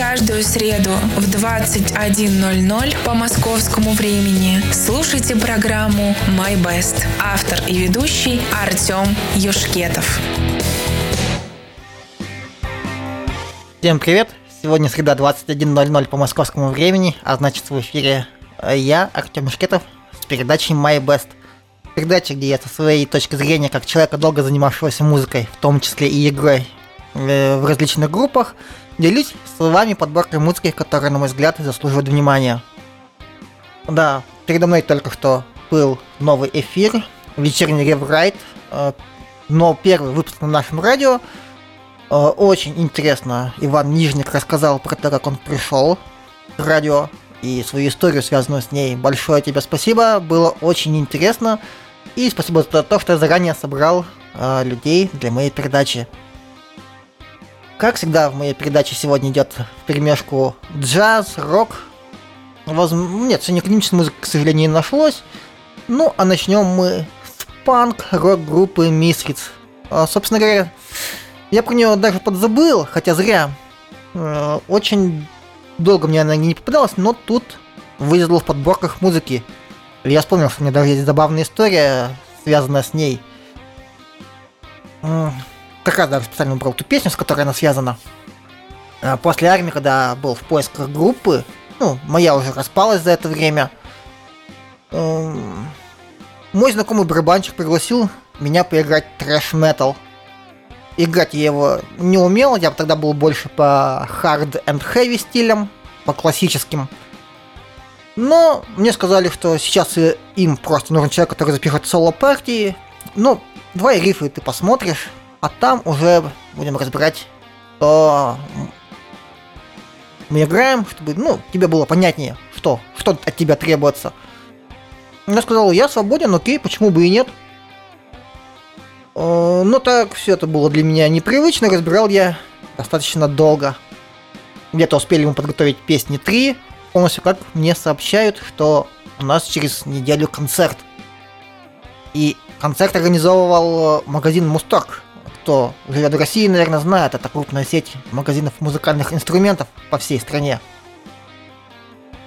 каждую среду в 21.00 по московскому времени слушайте программу «My Best». Автор и ведущий Артем Юшкетов. Всем привет! Сегодня среда 21.00 по московскому времени, а значит в эфире э, я, Артем Юшкетов, с передачей My Best. Передача, где я со своей точки зрения, как человека, долго занимавшегося музыкой, в том числе и игрой э, в различных группах, делюсь с вами подборкой музыки, которая, на мой взгляд, заслуживает внимания. Да, передо мной только что был новый эфир, вечерний реврайт, э, но первый выпуск на нашем радио. Э, очень интересно Иван Нижник рассказал про то, как он пришел к радио и свою историю, связанную с ней. Большое тебе спасибо, было очень интересно. И спасибо за то, что я заранее собрал э, людей для моей передачи. Как всегда, в моей передаче сегодня идет в перемешку джаз, рок. Воз... Нет, сегодня клинической музыки, к сожалению, не нашлось. Ну, а начнем мы с панк-рок группы Misfits. А, собственно говоря, я про нее даже подзабыл, хотя зря. Э, очень долго мне она не попадалась, но тут вылезла в подборках музыки. Я вспомнил, что у меня даже есть забавная история, связанная с ней как раз даже специально выбрал ту песню, с которой она связана. А, после армии, когда был в поисках группы, ну, моя уже распалась за это время, мой знакомый барабанщик пригласил меня поиграть трэш-метал. Играть я его не умел, я тогда был больше по hard and heavy стилям, по классическим. Но мне сказали, что сейчас им просто нужен человек, который запишет соло-партии. Ну, два рифа ты посмотришь, а там уже будем разбирать, что мы играем, чтобы, ну, тебе было понятнее, что, что от тебя требуется. Я сказал, я свободен, окей, почему бы и нет. Э, но так все это было для меня непривычно, разбирал я достаточно долго. Где-то успели мы подготовить песни 3, полностью как мне сообщают, что у нас через неделю концерт. И концерт организовывал магазин Мусторг кто живет в России, наверное, знает, это крупная сеть магазинов музыкальных инструментов по всей стране.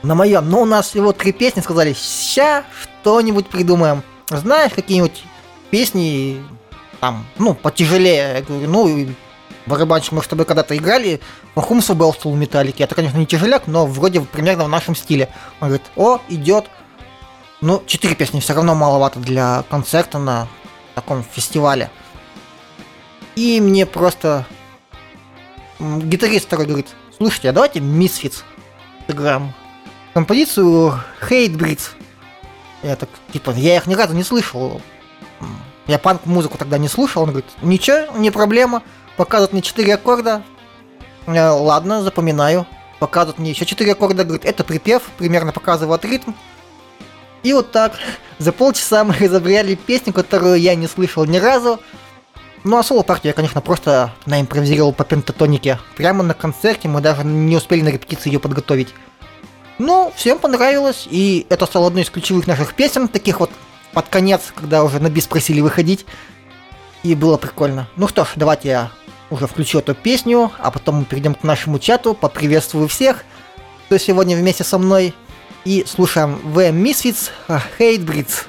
На моем, но у нас всего три песни, сказали, ща что-нибудь придумаем. Знаешь, какие-нибудь песни, там, ну, потяжелее. Я говорю, ну, барабанщик, мы с тобой когда-то играли Хумсу Белстул Металлики. Это, конечно, не тяжеляк, но вроде примерно в нашем стиле. Он говорит, о, идет. Ну, четыре песни все равно маловато для концерта на таком фестивале. И мне просто гитарист второй говорит, слушайте, а давайте Misfits сыграем. Композицию Hate Breeds. Я так, типа, я их ни разу не слышал. Я панк-музыку тогда не слушал. Он говорит, ничего, не проблема. Показывает мне 4 аккорда. Я, ладно, запоминаю. Показывает мне еще 4 аккорда. Говорит, это припев. Примерно показывает ритм. И вот так за полчаса мы разобрали песню, которую я не слышал ни разу. Ну а соло-партию я, конечно, просто наимпровизировал по пентатонике. Прямо на концерте мы даже не успели на репетиции ее подготовить. Ну, всем понравилось, и это стало одной из ключевых наших песен, таких вот под конец, когда уже на бис просили выходить. И было прикольно. Ну что ж, давайте я уже включу эту песню, а потом мы перейдем к нашему чату, поприветствую всех, кто сегодня вместе со мной, и слушаем The Misfits Hate Breeds.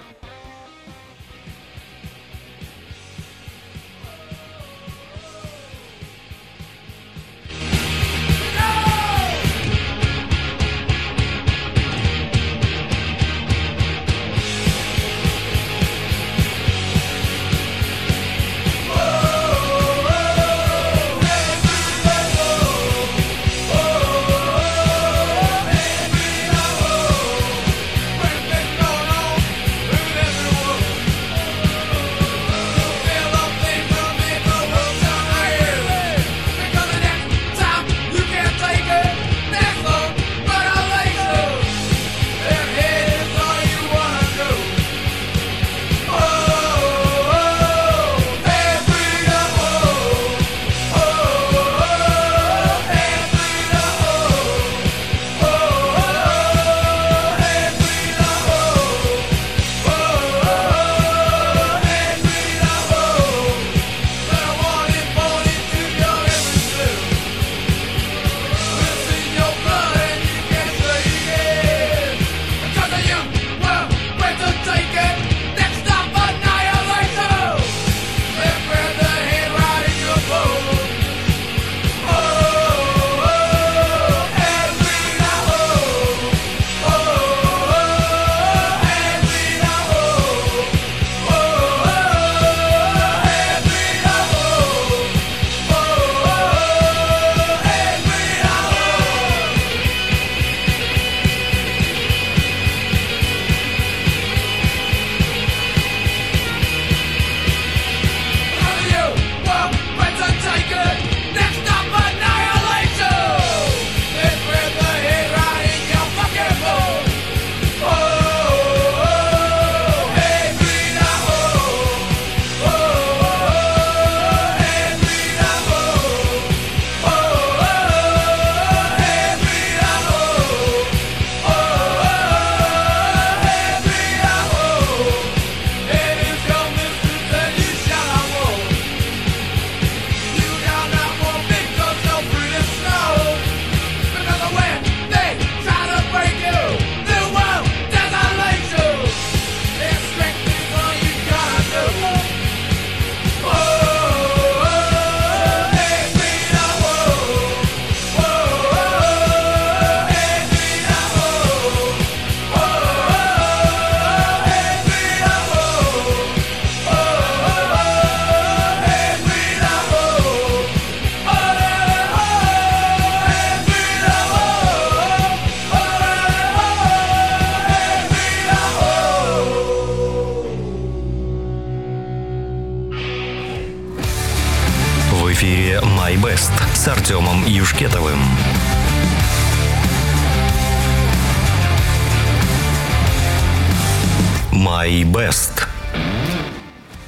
My Best.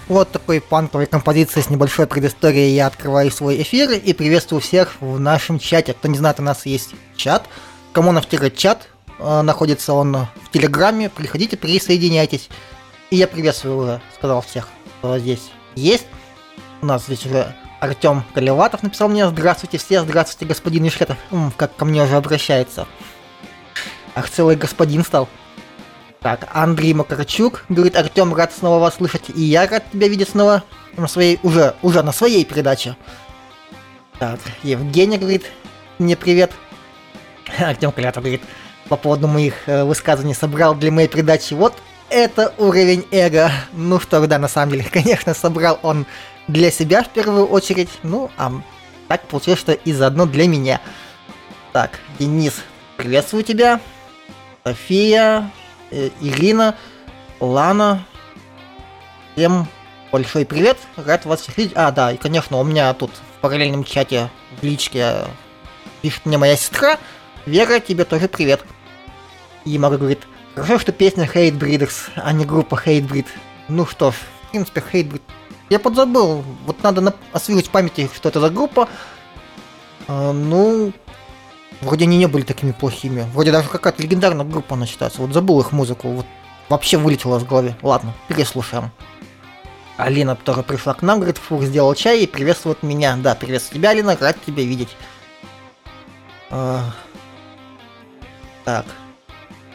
Вот такой панковой композиции с небольшой предысторией я открываю свой эфир и приветствую всех в нашем чате. Кто не знает, у нас есть чат. Коммунов-чат. Э, находится он в Телеграме. Приходите, присоединяйтесь. И я приветствую, сказал всех, кто здесь есть. У нас здесь уже Артем Колеватов написал мне «Здравствуйте все, здравствуйте, господин Ишхетов». М, как ко мне уже обращается. Ах, целый господин стал. Так, Андрей Макарчук говорит, Артем, рад снова вас слышать, и я рад тебя видеть снова на своей, уже, уже на своей передаче. Так, Евгений говорит, мне привет. Артем Клятов говорит, по поводу моих э, высказываний собрал для моей передачи. Вот это уровень эго. Ну что, да, на самом деле, конечно, собрал он для себя в первую очередь. Ну, а так получилось, что и заодно для меня. Так, Денис, приветствую тебя. София, Ирина, Лана. Всем большой привет, рад вас видеть. А, да, и, конечно, у меня тут в параллельном чате в личке пишет мне моя сестра. Вера, тебе тоже привет. И Мара говорит, хорошо, что песня Hate Breeders, а не группа Hate Breed. Ну что ж, в принципе, Hate Breed. Я подзабыл, вот надо на... освежить в памяти, что это за группа. А, ну, Вроде они не были такими плохими. Вроде даже какая-то легендарная группа она считается. Вот забыл их музыку. Вот вообще вылетела с головы. Ладно, переслушаем. Алина тоже пришла к нам, говорит, фух, сделал чай и приветствует меня. Да, приветствую тебя, Алина, рад тебя видеть. А... Так.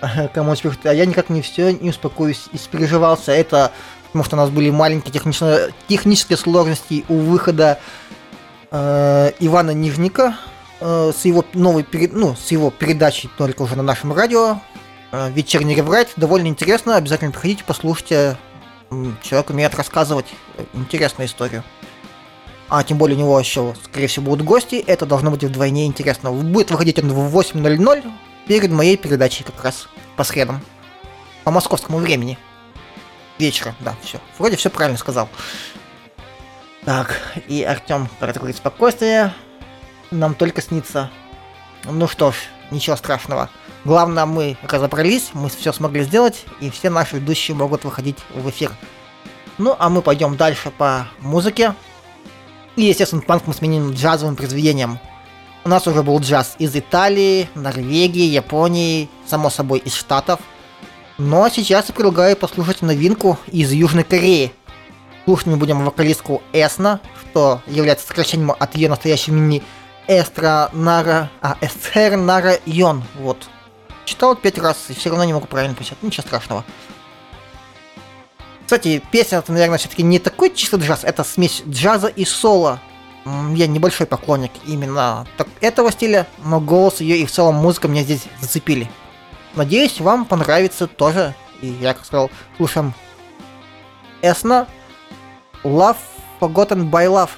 Кому теперь... А я никак не все не успокоюсь, испереживался. Это потому что у нас были маленькие технические сложности у выхода э, Ивана Нижника э, с его новой ну, с его передачей только уже на нашем радио. Э, вечерний реврайт. Довольно интересно. Обязательно приходите, послушайте. Человек умеет рассказывать интересную историю. А тем более у него еще, скорее всего, будут гости. Это должно быть вдвойне интересно. Будет выходить он в 8.00 перед моей передачей как раз по средам. По московскому времени. Вечера, да, все. Вроде все правильно сказал. Так, и Артем, говорит спокойствие нам только снится. Ну что ж, ничего страшного. Главное, мы разобрались, мы все смогли сделать, и все наши ведущие могут выходить в эфир. Ну, а мы пойдем дальше по музыке. И, естественно, панк мы сменим джазовым произведением. У нас уже был джаз из Италии, Норвегии, Японии, само собой из Штатов. Но сейчас я предлагаю послушать новинку из Южной Кореи. Слушать мы будем вокалистку Эсна, что является сокращением от ее настоящего имени Эстра Нара... А, Эстер Нара Йон. Вот. Читал пять раз и все равно не могу правильно писать. Ничего страшного. Кстати, песня это, наверное, все-таки не такой чисто джаз, это смесь джаза и соло. Я небольшой поклонник именно этого стиля, но голос ее и в целом музыка меня здесь зацепили. Надеюсь, вам понравится тоже. И я, как сказал, слушаем Эсна Love Forgotten by Love.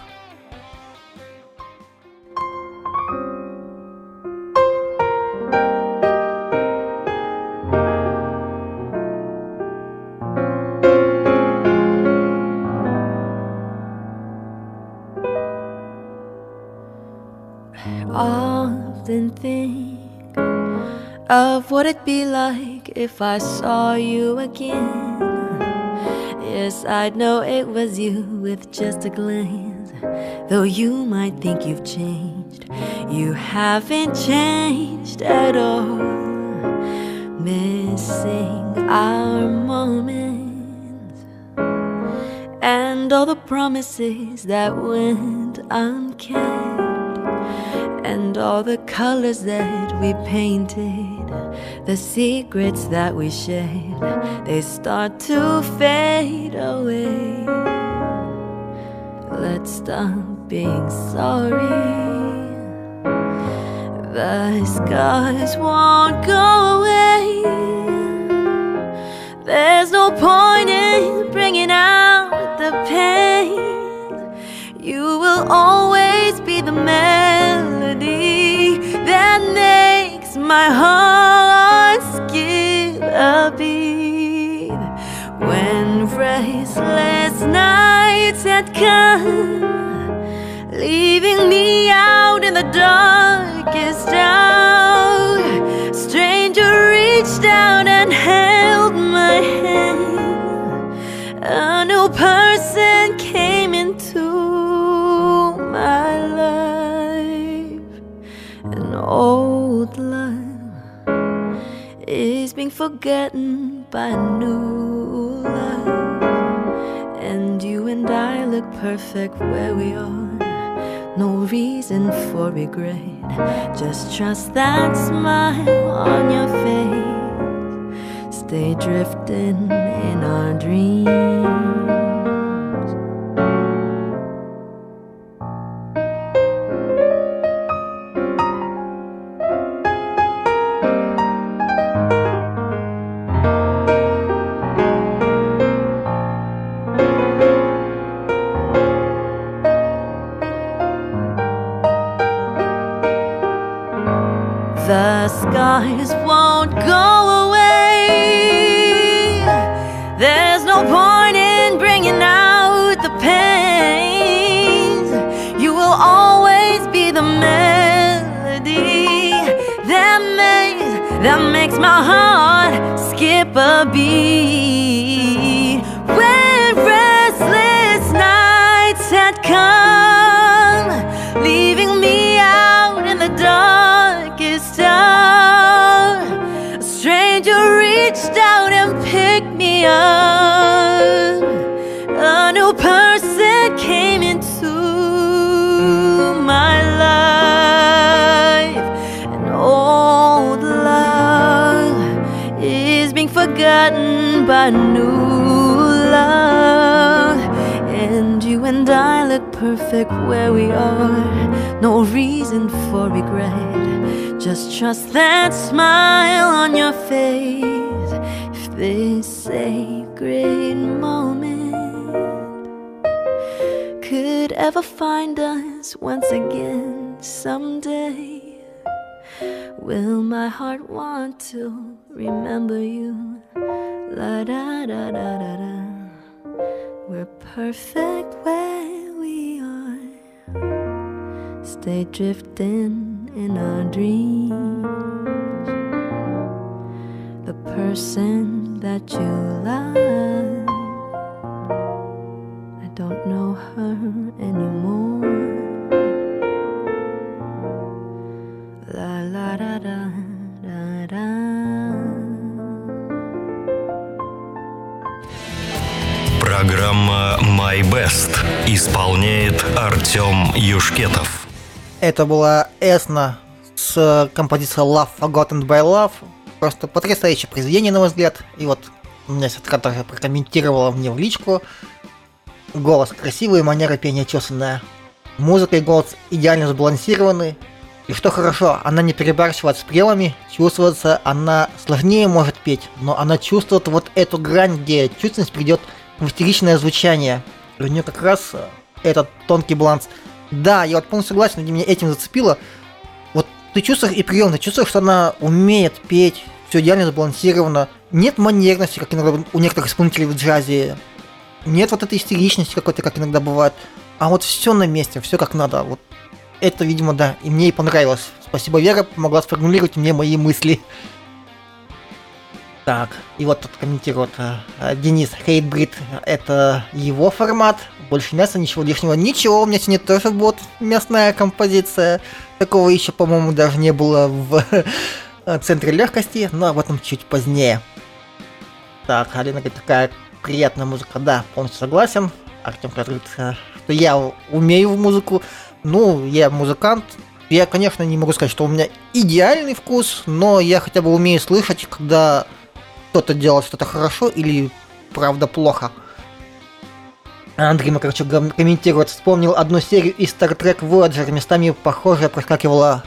Of what it'd be like if I saw you again. Yes, I'd know it was you with just a glance. Though you might think you've changed, you haven't changed at all. Missing our moments and all the promises that went unkept and all the colors that we painted, the secrets that we shared, they start to fade away. Let's stop being sorry. The scars won't go away. There's no point in bringing out the pain. You will always be the melody that makes my heart Restless nights had come, leaving me out in the darkest hour. Stranger reached out and held my hand. A new person came into my life. An old love is being forgotten by new perfect where we are. No reason for regret. Just trust that smile on your face. Stay drifting in our dreams. We're perfect where we are. Stay drifting in our dreams. The person that you love, I don't know her anymore. My Best исполняет Артем Юшкетов. Это была Эсна с композицией Love Forgotten by Love. Просто потрясающее произведение, на мой взгляд. И вот у меня сестра тоже прокомментировала мне в личку. Голос красивый, манера пения чесанная. Музыка и голос идеально сбалансированы. И что хорошо, она не перебарщивает с прелами, чувствуется, она сложнее может петь, но она чувствует вот эту грань, где чувственность придет в истеричное звучание. У нее как раз э, этот тонкий баланс. Да, я вот полностью согласен, меня этим зацепило. Вот ты чувствуешь и прием, ты чувствуешь, что она умеет петь, все идеально сбалансировано. Нет манерности, как иногда у некоторых исполнителей в джазе. Нет вот этой истеричности какой-то, как иногда бывает. А вот все на месте, все как надо. Вот это, видимо, да, и мне и понравилось. Спасибо, Вера, помогла сформулировать мне мои мысли. Так, и вот тут комментирует э, Денис Хейтбрид, это его формат, больше мяса, ничего лишнего. Ничего, у меня сегодня тоже будет мясная композиция. Такого еще, по-моему, даже не было в э, центре легкости, но об этом чуть позднее. Так, Алина говорит, такая приятная музыка, да, полностью согласен. Артем говорит, э, что я умею в музыку. Ну, я музыкант. Я, конечно, не могу сказать, что у меня идеальный вкус, но я хотя бы умею слышать, когда кто-то делает что-то хорошо или правда плохо. Андрей гом- комментирует, вспомнил одну серию из Star Trek Voyager, местами похожая проскакивала.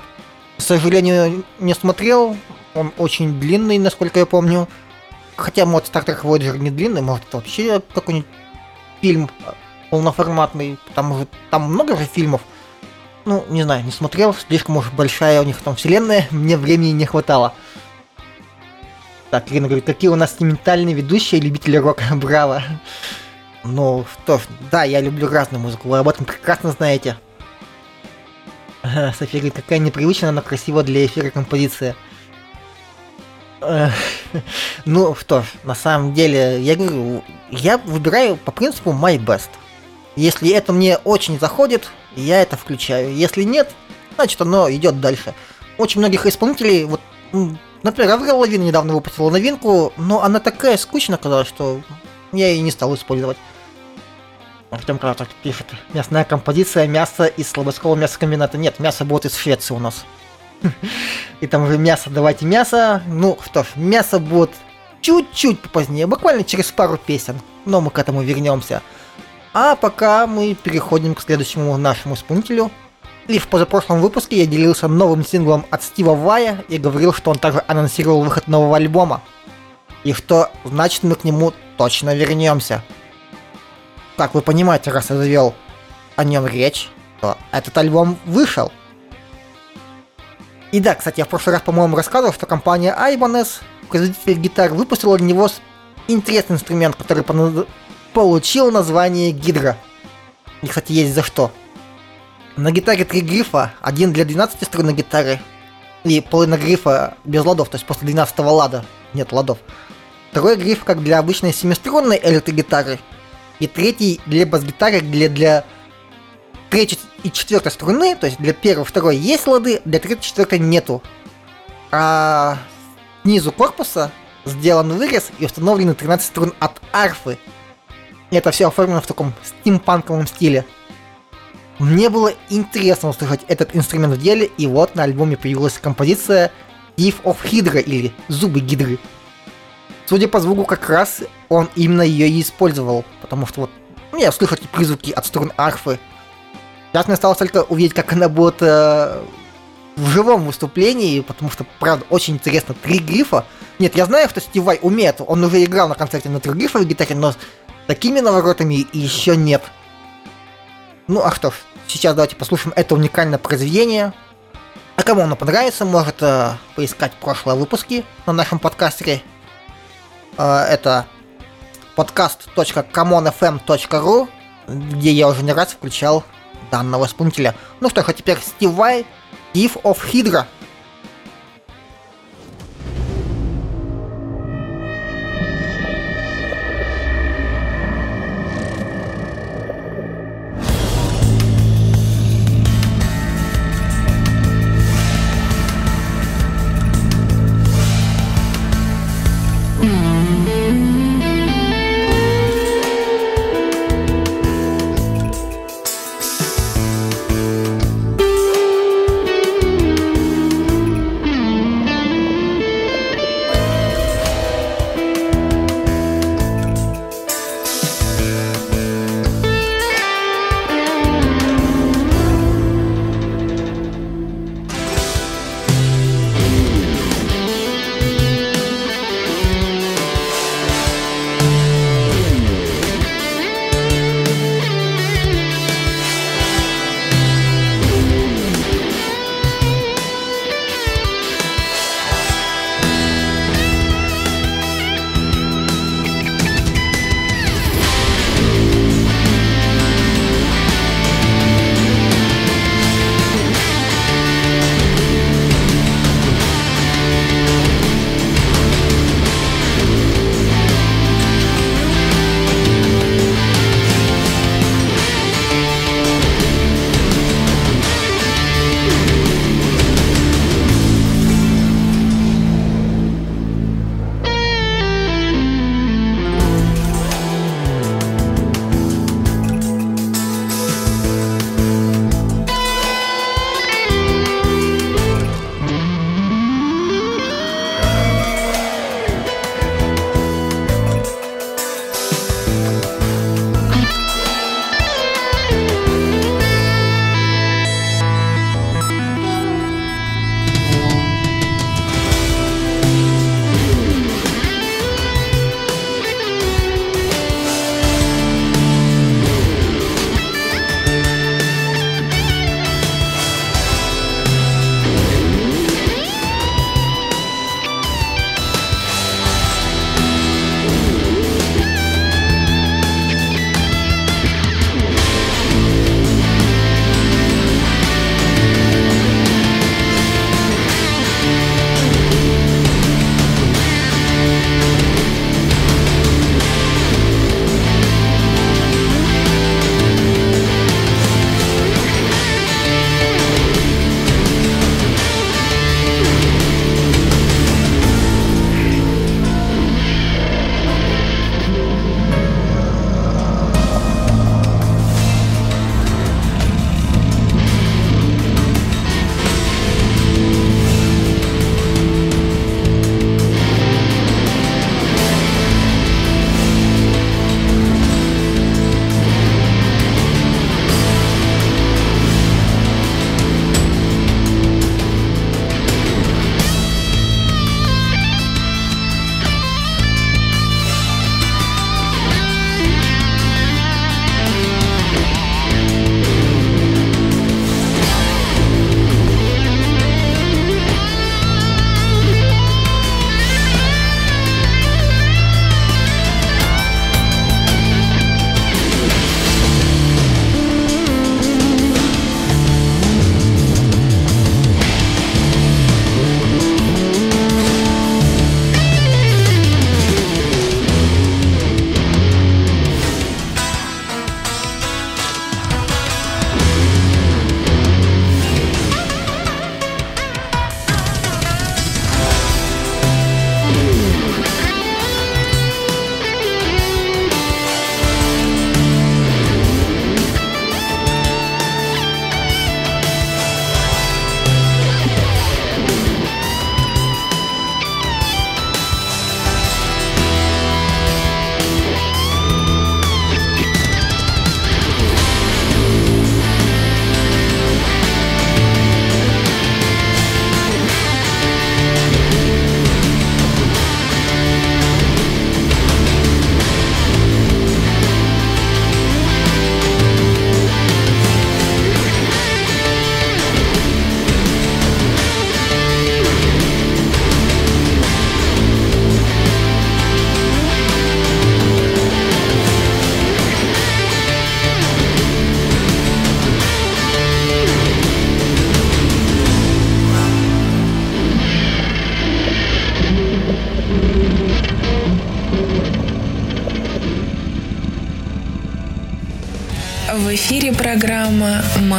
К сожалению, не смотрел, он очень длинный, насколько я помню. Хотя, может, Star Trek Voyager не длинный, может, это вообще какой-нибудь фильм полноформатный, потому что там много же фильмов. Ну, не знаю, не смотрел, слишком уж большая у них там вселенная, мне времени не хватало. Так, Ирина говорит, какие у нас сентиментальные ведущие любители рока, браво. Ну, что ж, да, я люблю разную музыку, вы об этом прекрасно знаете. София говорит, какая непривычная, но красивая для эфира композиция. Ну что ж, на самом деле, я говорю, я выбираю по принципу my best. Если это мне очень заходит, я это включаю. Если нет, значит оно идет дальше. Очень многих исполнителей, вот, например, Аврил Лавина недавно выпустила новинку, но она такая скучная оказалась, что я ее не стал использовать. Артем Краток пишет. Мясная композиция мяса из слабоского мясокомбината. Нет, мясо будет из Швеции у нас. И там уже мясо, давайте мясо. Ну что ж, мясо будет чуть-чуть позднее, буквально через пару песен. Но мы к этому вернемся. А пока мы переходим к следующему нашему исполнителю. И в позапрошлом выпуске я делился новым синглом от Стива Вая и говорил, что он также анонсировал выход нового альбома. И что значит мы к нему точно вернемся. Как вы понимаете, раз я завел о нем речь, то этот альбом вышел. И да, кстати, я в прошлый раз, по-моему, рассказывал, что компания Ibanez, производитель гитар, выпустила для него интересный инструмент, который получил название Гидра. И, кстати, есть за что. На гитаре три грифа, один для 12 струнной гитары и половина грифа без ладов, то есть после 12 лада нет ладов. Второй гриф как для обычной семиструнной электрогитары, и третий для бас-гитары, для, для третьей и четвертой струны, то есть для первой, второй есть лады, для третьей, четвертой нету. А снизу корпуса сделан вырез и установлены 13 струн от арфы. Это все оформлено в таком стимпанковом стиле. Мне было интересно услышать этот инструмент в деле, и вот на альбоме появилась композиция Teeth of Hydra или Зубы Гидры. Судя по звуку, как раз он именно ее и использовал, потому что вот ну, я слышу эти призвуки от струн арфы. Сейчас мне осталось только увидеть, как она будет э, в живом выступлении, потому что, правда, очень интересно. Три грифа. Нет, я знаю, что Стивай умеет, он уже играл на концерте на трех грифах гитаре, но такими наворотами еще нет. Ну а что ж, сейчас давайте послушаем это уникальное произведение. А кому оно понравится, может э, поискать прошлые выпуски на нашем подкастере Э, это podcast.comonfm.ru, где я уже не раз включал данного исполнителя. Ну что ж, а теперь Стив Вай, Div of Hydra.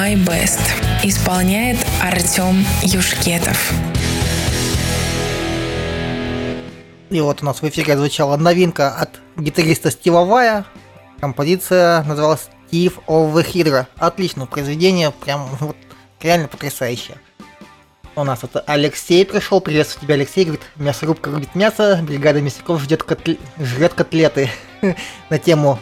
My Best. Исполняет Артем Юшкетов. И вот у нас в эфире звучала новинка от гитариста Стива Вая. Композиция называлась Steve of the Hydra. Отличное произведение, прям вот реально потрясающее. У нас это Алексей пришел, приветствую тебя, Алексей, говорит, мясорубка рубит мясо, бригада мясников ждет котле... жрет котлеты на тему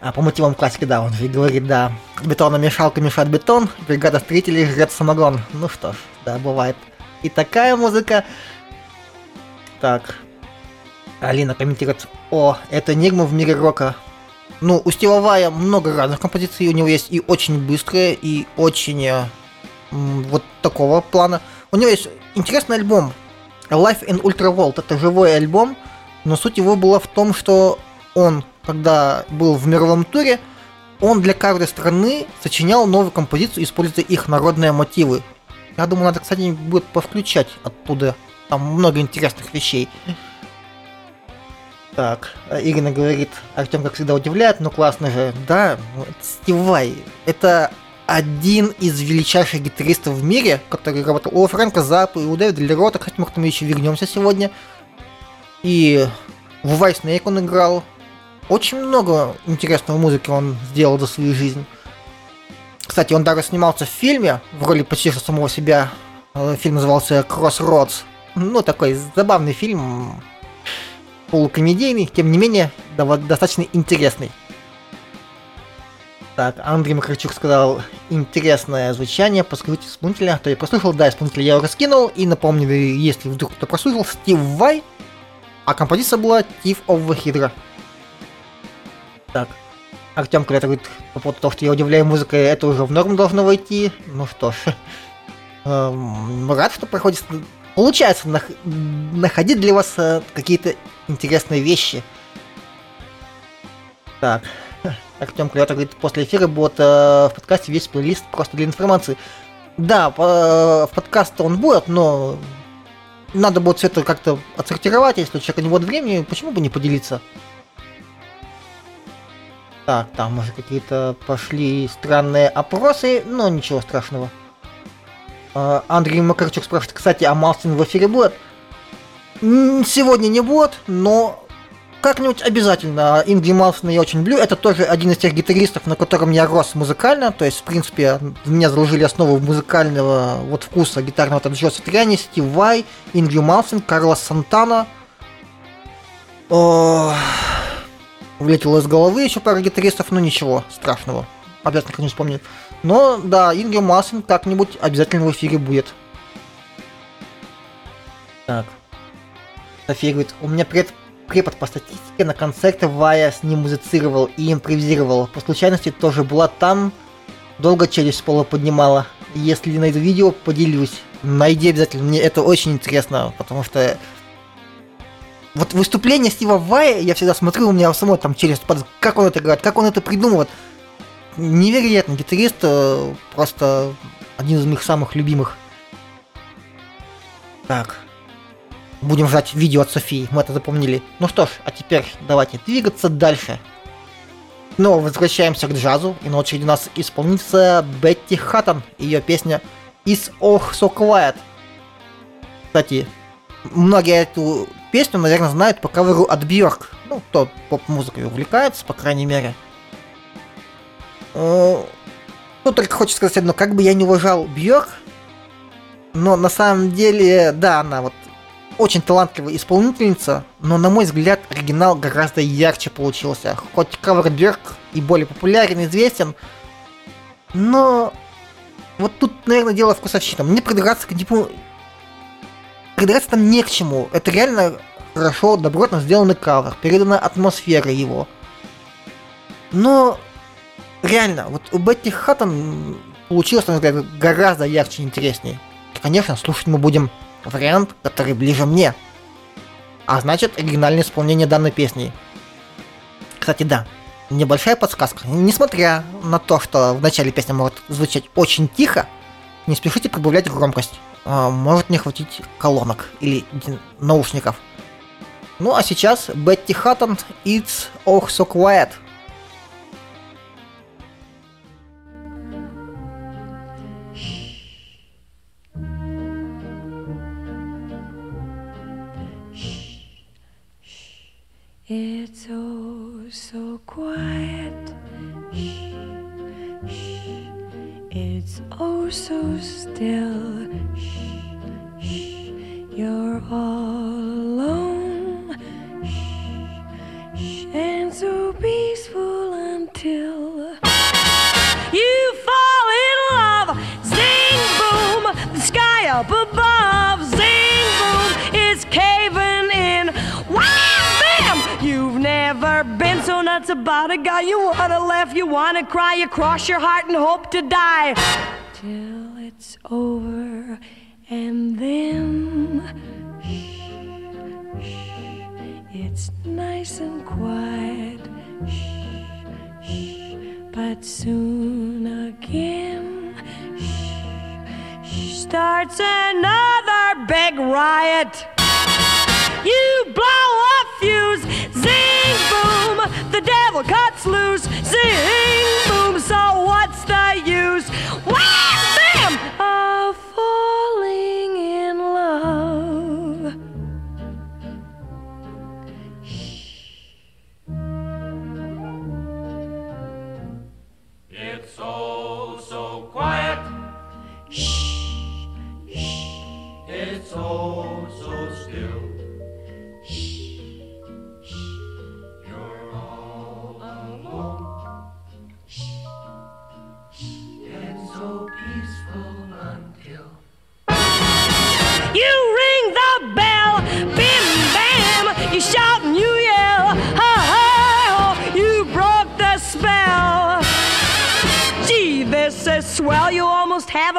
а, по мотивам классики, да, он же говорит, да, бетономешалка мешает бетон, бригада строителей жрет самогон. Ну что ж, да, бывает. И такая музыка. Так, Алина комментирует, о, это Нигма в мире рока. Ну, у Стива Вая много разных композиций, у него есть и очень быстрые, и очень э, вот такого плана. У него есть интересный альбом Life in Ultra World, это живой альбом, но суть его была в том, что он, когда был в мировом туре, он для каждой страны сочинял новую композицию, используя их народные мотивы. Я думаю, надо, кстати, будет повключать оттуда. Там много интересных вещей. Так, Ирина говорит, Артем, как всегда, удивляет, но классно же. Да, Стивай, это один из величайших гитаристов в мире, который работал у Фрэнка Запа и у Дэвида Лерота, кстати, мы к тому еще вернемся сегодня. И в Вай Снейк он играл. Очень много интересной музыки он сделал за свою жизнь. Кстати, он даже снимался в фильме в роли почти что самого себя. Э, фильм назывался Crossroads. Ну, такой забавный фильм, полукомедийный, тем не менее, достаточно интересный. Так, Андрей Макарчук сказал, интересное звучание, подскажите исполнителя. То я прослушал, да, исполнителя я его раскинул, и напомню, если вдруг кто прослушал, Стив Вай, а композиция была Thief of the Hydra. Так, Артем говорит по поводу того, что я удивляю музыкой, это уже в норму должно войти. Ну что ж, эм, рад, что проходит получается нах- находить для вас э, какие-то интересные вещи. Так, Артем Клёта говорит, после эфира будет э, в подкасте весь плейлист просто для информации. Да, по, э, в подкаст он будет, но надо будет все это как-то отсортировать, если у человека не будет времени, почему бы не поделиться? Так, там уже какие-то пошли странные опросы, но ничего страшного. А, Андрей Макарчук спрашивает, кстати, а Малстин в эфире будет? Сегодня не будет, но как-нибудь обязательно. Ингри Малстина я очень люблю. Это тоже один из тех гитаристов, на котором я рос музыкально. То есть, в принципе, в меня заложили основу музыкального вот вкуса гитарного. Там Джо Сатриани, Стив Вай, Ингри Малстин, Карлос Сантана. Вылетело из головы еще пара гитаристов, но ничего страшного. Обязательно как-нибудь вспомню. Но да, Ингер Маслин как-нибудь обязательно в эфире будет. Так. София говорит, у меня пред, препод по статистике на концерте Вая с ним музицировал и импровизировал. По случайности тоже была там, долго челюсть с пола поднимала. Если найду видео, поделюсь. Найди обязательно, мне это очень интересно, потому что вот выступление Стива Вая, я всегда смотрю, у меня самой там под... Как он это играет, как он это придумывает невероятный гитарист, э, просто один из моих самых любимых. Так, будем ждать видео от Софии, мы это запомнили. Ну что ж, а теперь давайте двигаться дальше. Снова возвращаемся к джазу, и на очереди у нас исполнительница Бетти Хаттон, ее песня Is Oh So Quiet. Кстати, многие эту песню, наверное, знают по каверу от Бьорк. Ну, кто поп-музыкой увлекается, по крайней мере. Ну, только хочется сказать одно, как бы я не уважал Бьорк, но на самом деле, да, она вот очень талантливая исполнительница, но, на мой взгляд, оригинал гораздо ярче получился. Хоть кавер Бьорк и более популярен, известен, но вот тут, наверное, дело вкусовщина. Мне придраться к типу... Придраться там не к чему. Это реально хорошо, добротно сделанный кавер, передана атмосфера его. Но реально, вот у Бетти Хаттон получилось, на взгляд, гораздо ярче и интереснее. И, конечно, слушать мы будем вариант, который ближе мне. А значит, оригинальное исполнение данной песни. Кстати, да, небольшая подсказка. Несмотря на то, что в начале песня может звучать очень тихо, не спешите прибавлять громкость. А, может не хватить колонок или наушников. Ну а сейчас Бетти Хаттон It's Oh So Quiet. It's oh so quiet. It's oh so still. Shh, shh. You're all alone. Shh, shh. And so peaceful until you fall in love. Zing boom, the sky up above. Zing boom, it's caving Never been so nuts about a guy. You wanna laugh, you wanna cry, you cross your heart and hope to die till it's over, and then. shh, shh, It's nice and quiet. Shh, shh, but soon again shh, shh, starts another big riot. You blow a fuse, zing boom, the devil cuts loose, zing boom. So what's the use? Wham bam of falling in love. It's so, so quiet. Shh, It's so, so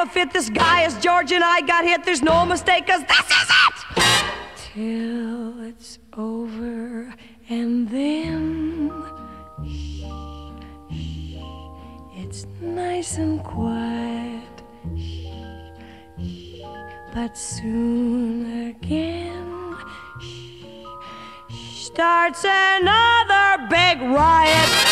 fit. This guy is George and I got hit, there's no mistake, cause this is it! Till it's over, and then it's nice and quiet. But soon again starts another big riot.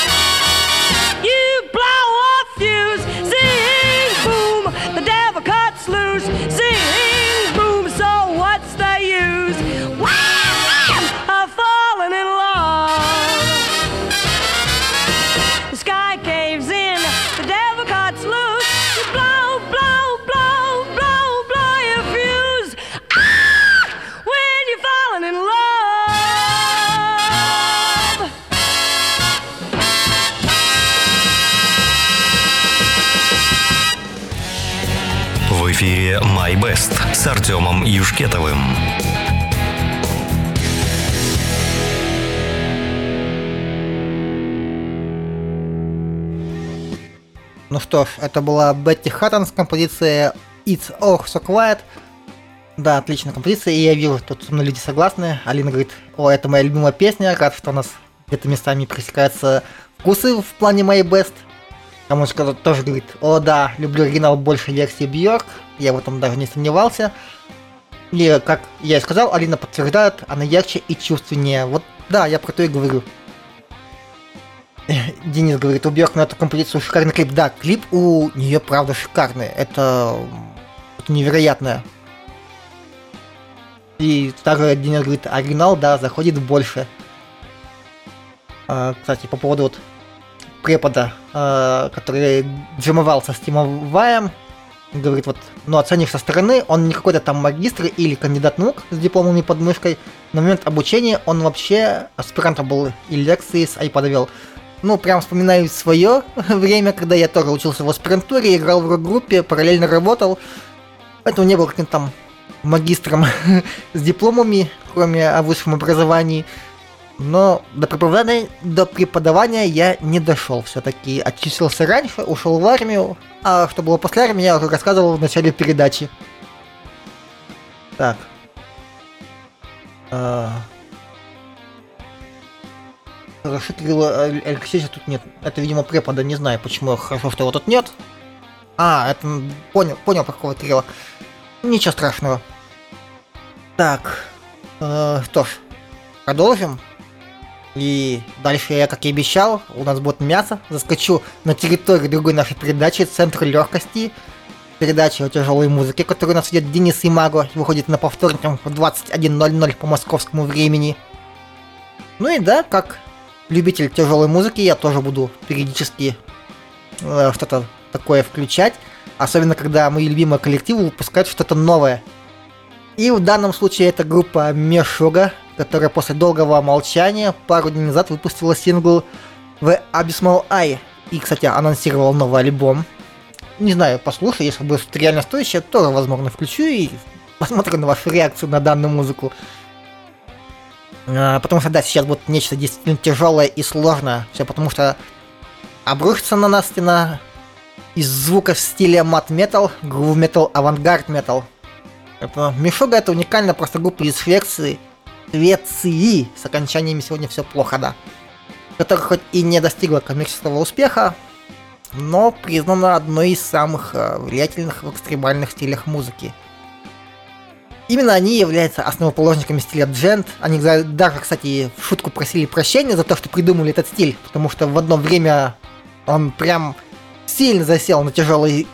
Артемом Юшкетовым. Ну что ж, это была Бетти Хаттон с композицией It's Oh So Quiet. Да, отличная композиция, и я вижу, тут со мной люди согласны. Алина говорит, о, это моя любимая песня, рад, что у нас где-то местами пересекаются вкусы в плане My Best. Камушка тоже говорит, о да, люблю оригинал больше версии Бьорк, я в этом даже не сомневался. И, как я и сказал, Алина подтверждает, она ярче и чувственнее. Вот да, я про то и говорю. Денис говорит, у Бьорк на эту композицию шикарный клип. Да, клип у нее правда шикарный. Это, это невероятное. И также Денис говорит, оригинал, да, заходит больше. А, кстати, по поводу вот препода, а, который джемовал со Стимом Ваем, говорит, вот, ну, оценив со стороны, он не какой-то там магистр или кандидат наук с дипломами под мышкой. На момент обучения он вообще аспирантом был и лекции с iPad вел. Ну, прям вспоминаю свое время, когда я тоже учился в аспирантуре, играл в рок-группе, параллельно работал. Поэтому не был каким-то там магистром с дипломами, кроме о высшем образовании. Но до преподавания, до преподавания я не дошел все-таки. Отчислился раньше, ушел в армию. А что было после армии, я уже рассказывал в начале передачи. Так. А. Хорошо, Кирилла Алексеевича тут нет. Это, видимо, препода, не знаю, почему хорошо, что его тут нет. А, это понял, понял, про какого Кирилла. Ничего страшного. Так. э, что ж, продолжим. И дальше я, как и обещал, у нас будет мясо. Заскочу на территорию другой нашей передачи, Центр легкости. Передача о тяжелой музыке, которую у нас ведет Денис Имаго. Выходит на повторником в 21.00 по московскому времени. Ну и да, как любитель тяжелой музыки, я тоже буду периодически э, что-то такое включать. Особенно, когда мои любимые коллективы выпускают что-то новое. И в данном случае это группа Мешуга, которая после долгого молчания пару дней назад выпустила сингл The Abysmal Eye. И, кстати, анонсировал новый альбом. Не знаю, послушаю, если будет реально стоящее, тоже, возможно, включу и посмотрю на вашу реакцию на данную музыку. А, Потому что, да, сейчас будет нечто действительно тяжелое и сложное. Все потому что обрушится на нас стена из звуков в стиле мат-метал, грув-метал, авангард-метал. Это Мишуга это уникальная просто группа из Швеции, Швеции, с окончаниями сегодня все плохо, да. Которая хоть и не достигла коммерческого успеха, но признана одной из самых э, влиятельных в экстремальных стилях музыки. Именно они являются основоположниками стиля джент. Они даже, кстати, в шутку просили прощения за то, что придумали этот стиль, потому что в одно время он прям сильно засел на тяжелой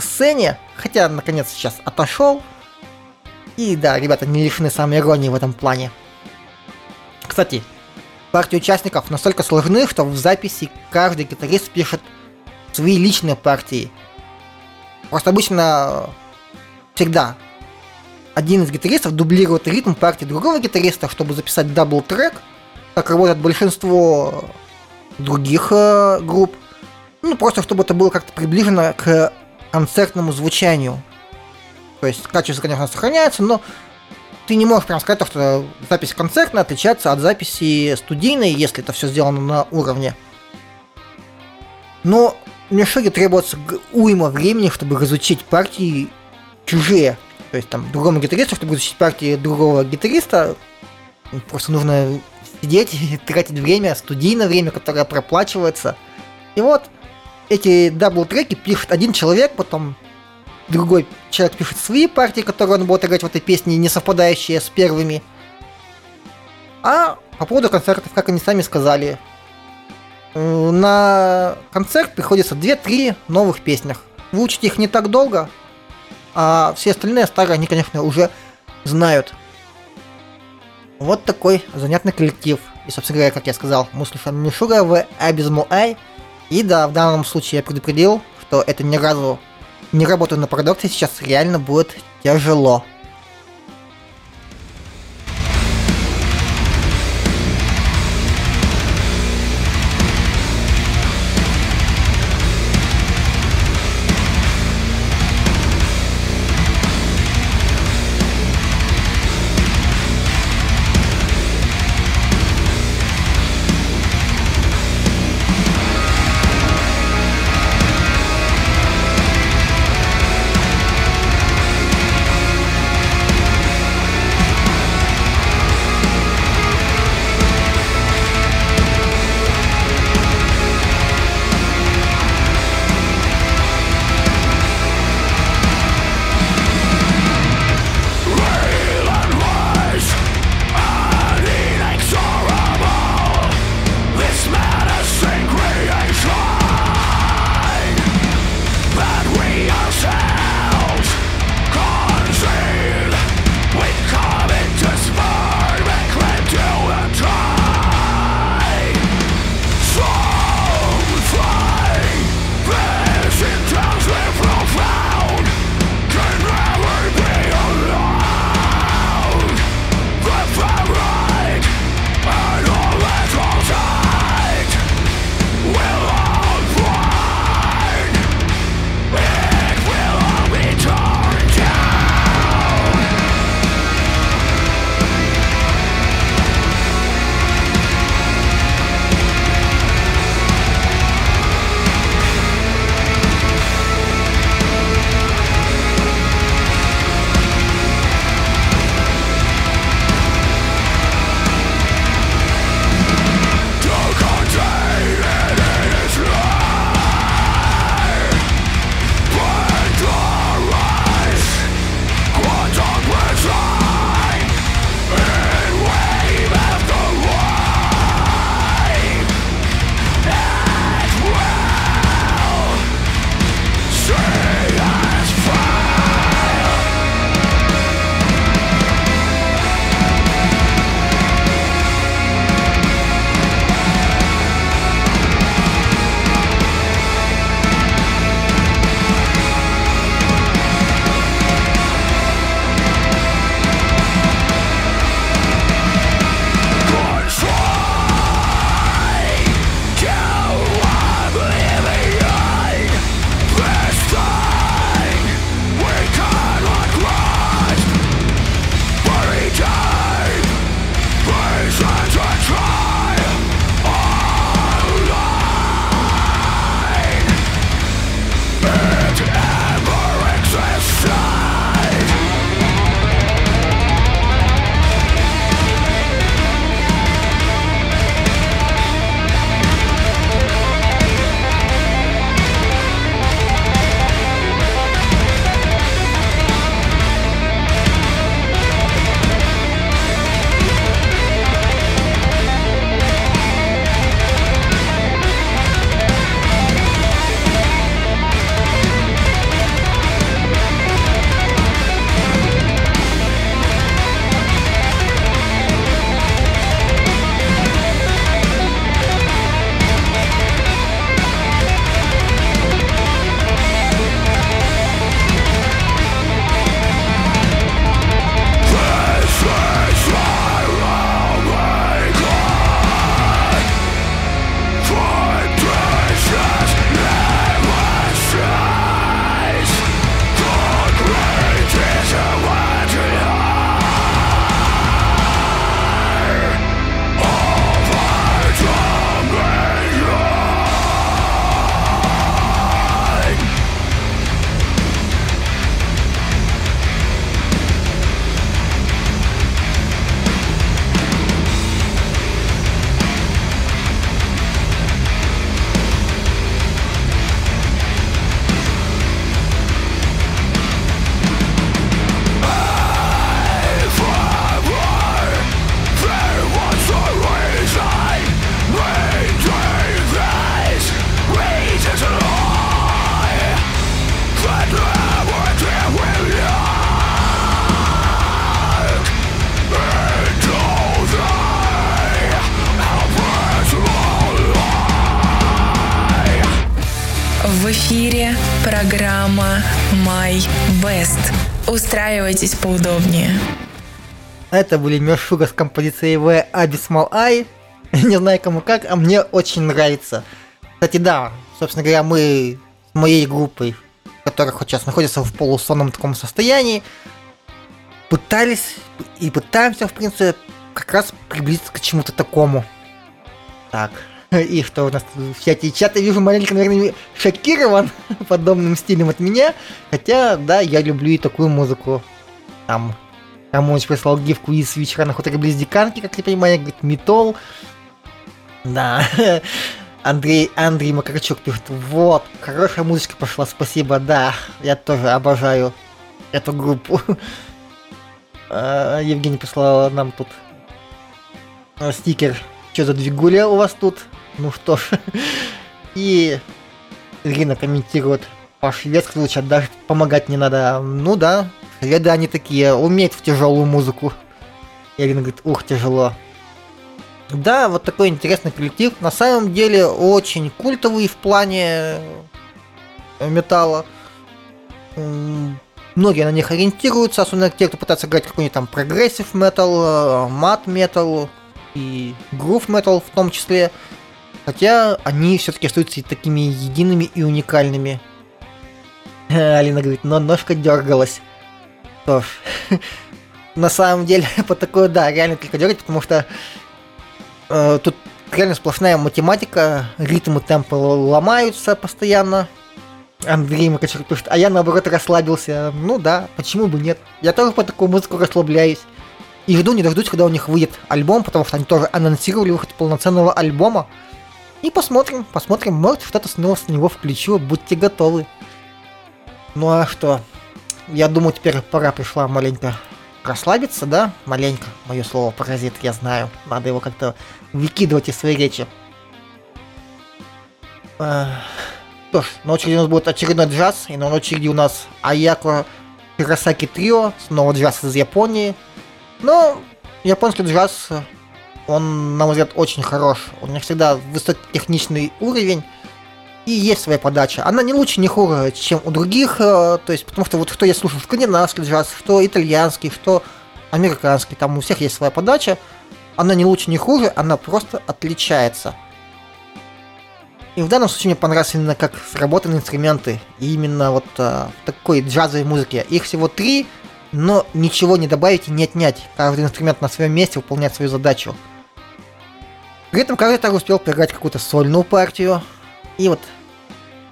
сцене, хотя, наконец, сейчас отошел. И да, ребята не лишены самой иронии в этом плане. Кстати, партии участников настолько сложны, что в записи каждый гитарист пишет свои личные партии. Просто обычно всегда один из гитаристов дублирует ритм партии другого гитариста, чтобы записать double track, как работает большинство других э, групп. Ну, просто чтобы это было как-то приближено к концертному звучанию. То есть качество, конечно, сохраняется, но ты не можешь прям сказать, что запись концертная отличается от записи студийной, если это все сделано на уровне. Но Meshuggah требуется уйма времени, чтобы разучить партии чужие. То есть там другому гитаристу, чтобы изучить партии другого гитариста, просто нужно сидеть и тратить время, студийное время, которое проплачивается. И вот эти double-треки пишет один человек, потом другой человек пишет свои партии, которые он будет играть в этой песне, не совпадающие с первыми. А по поводу концертов, как они сами сказали, э, на концерт приходится 2-3 новых песнях. Выучить их не так долго, а все остальные старые они, конечно, уже знают. Вот такой занятный коллектив. И, собственно говоря, как я сказал, мы слушаем Мишуга в Abysmal Eye. И да, в данном случае я предупредил, что это ни разу не работает на парадоксе, сейчас реально будет тяжело. Это были Мершуга с композицией В Abysmal Eye. Не знаю кому как, а мне очень нравится. Кстати, да, собственно говоря, мы с моей группой, которая сейчас находится в полусонном таком состоянии, пытались и пытаемся, в принципе, как раз приблизиться к чему-то такому. Так, и что у нас в чате? Чат я вижу маленько, наверное, шокирован подобным стилем от меня. Хотя, да, я люблю и такую музыку. Там, Рамоныч прислал гифку из вечера на хуторе близ Диканки, как я понимаю, говорит, метал. Да. Андрей, Андрей Макарчук пишет, вот, хорошая музычка пошла, спасибо, да, я тоже обожаю эту группу. А, Евгений прислал нам тут а, стикер, что за двигуля у вас тут? Ну что ж. И Ирина комментирует, по-шведски лучше даже помогать не надо. Ну да, шведы они такие, умеют в тяжелую музыку. Ирина говорит, ух, тяжело. Да, вот такой интересный коллектив. На самом деле очень культовый в плане э, металла. Многие на них ориентируются, особенно те, кто пытается играть какой-нибудь там progressive metal, math metal и грув метал в том числе. Хотя они все-таки остаются и такими едиными и уникальными. Алина говорит, но ножка дергалась. Что на самом деле, по такой, да, реально только дергать, потому что э, тут реально сплошная математика, ритмы темпы л- ломаются постоянно. Андрей Макачук пишет, а я наоборот расслабился. Ну да, почему бы нет? Я тоже по такую музыку расслабляюсь. И жду не дождусь, когда у них выйдет альбом, потому что они тоже анонсировали выход полноценного альбома. И посмотрим, посмотрим, может что-то снова с него включу, будьте готовы. Ну а что? Я думаю, теперь пора пришла маленько расслабиться, да? Маленько, мое слово паразит, я знаю. Надо его как-то выкидывать из своей речи. Что ж, на очереди у нас будет очередной джаз, и на очереди у нас Аяко Хиросаки Трио, снова джаз из Японии. Но японский джаз, он, на мой взгляд, очень хорош. У них всегда высокотехничный уровень, и есть своя подача. Она не лучше, не хуже, чем у других, э, то есть, потому что вот кто я слушаю, скандинавский джаз, что итальянский, что американский, там у всех есть своя подача. Она не лучше, не хуже, она просто отличается. И в данном случае мне понравилось именно как сработаны инструменты. И именно вот э, в такой джазовой музыке. Их всего три, но ничего не добавить и не отнять. Каждый инструмент на своем месте выполняет свою задачу. При этом каждый также успел поиграть какую-то сольную партию. И вот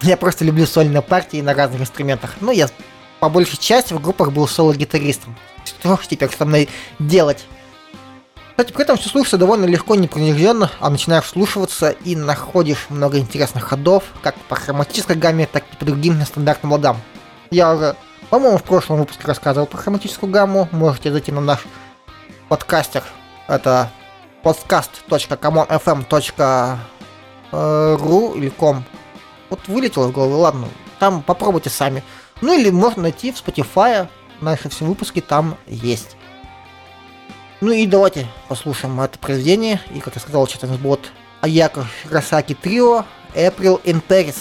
я просто люблю сольные партии на разных инструментах. Ну, я по большей части в группах был соло-гитаристом. Что ж теперь со мной делать? Кстати, при этом все слушается довольно легко, непринужденно, а начинаешь вслушиваться и находишь много интересных ходов, как по хроматической гамме, так и по другим нестандартным ладам. Я уже, по-моему, в прошлом выпуске рассказывал про хроматическую гамму, можете зайти на наш подкастер, это podcast.common.fm.ru или com. Вот вылетело в голову, ладно, там попробуйте сами. Ну или можно найти в Spotify, наши все выпуски там есть. Ну и давайте послушаем это произведение. И, как я сказал, что у нас будет Аяко Хиросаки Трио April in Paris.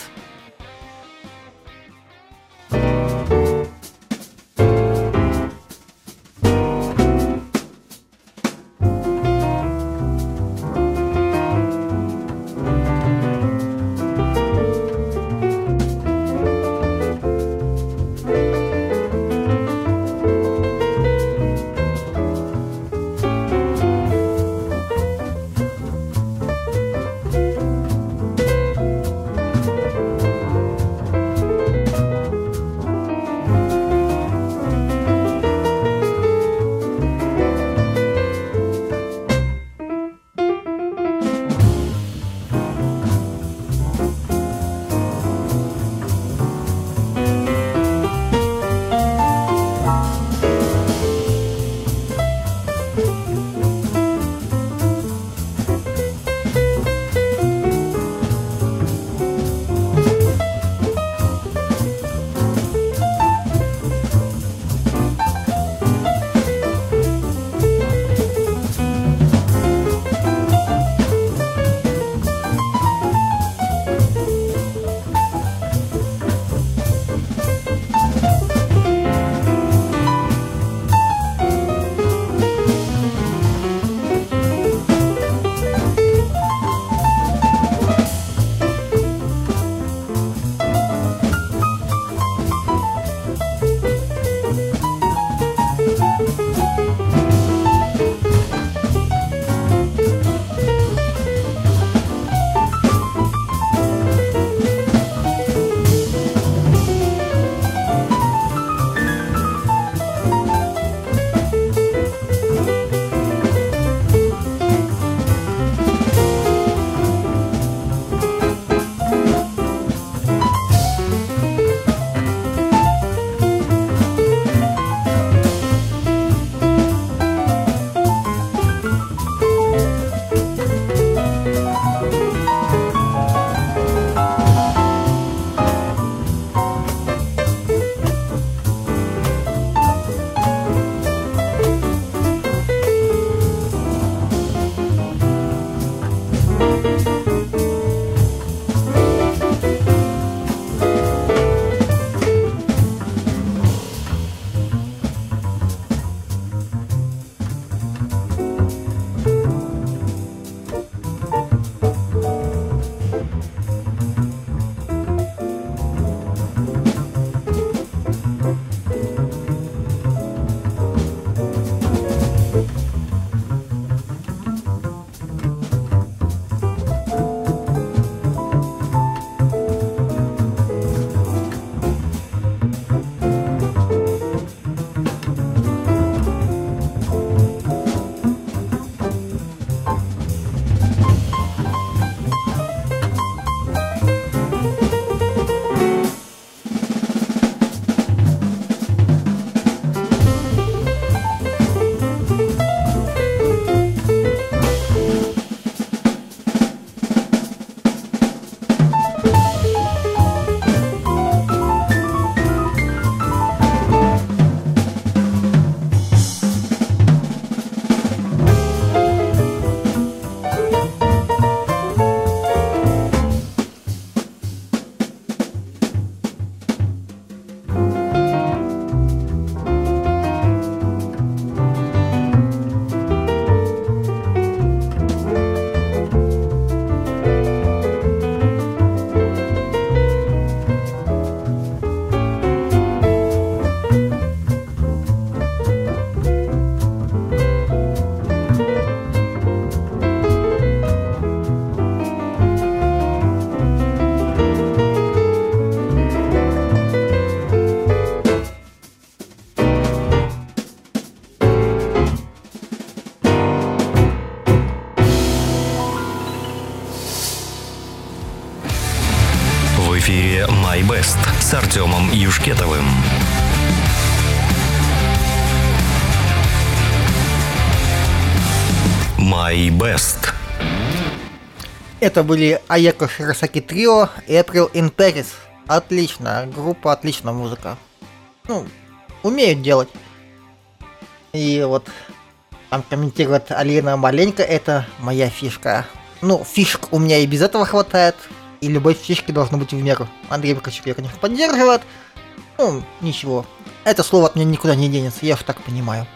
My Best. Это были Аяко Широсаки Трио, April in Paris. Отлично, группа, отличная музыка. Ну, умеют делать. И вот там комментирует Алина маленько, это моя фишка. Ну, фишек у меня и без этого хватает, и любой фишки должно быть в меру. Андрей Бакачук ее, конечно, поддерживает. Ну, ничего. Это слово от меня никуда не денется, я уж так понимаю.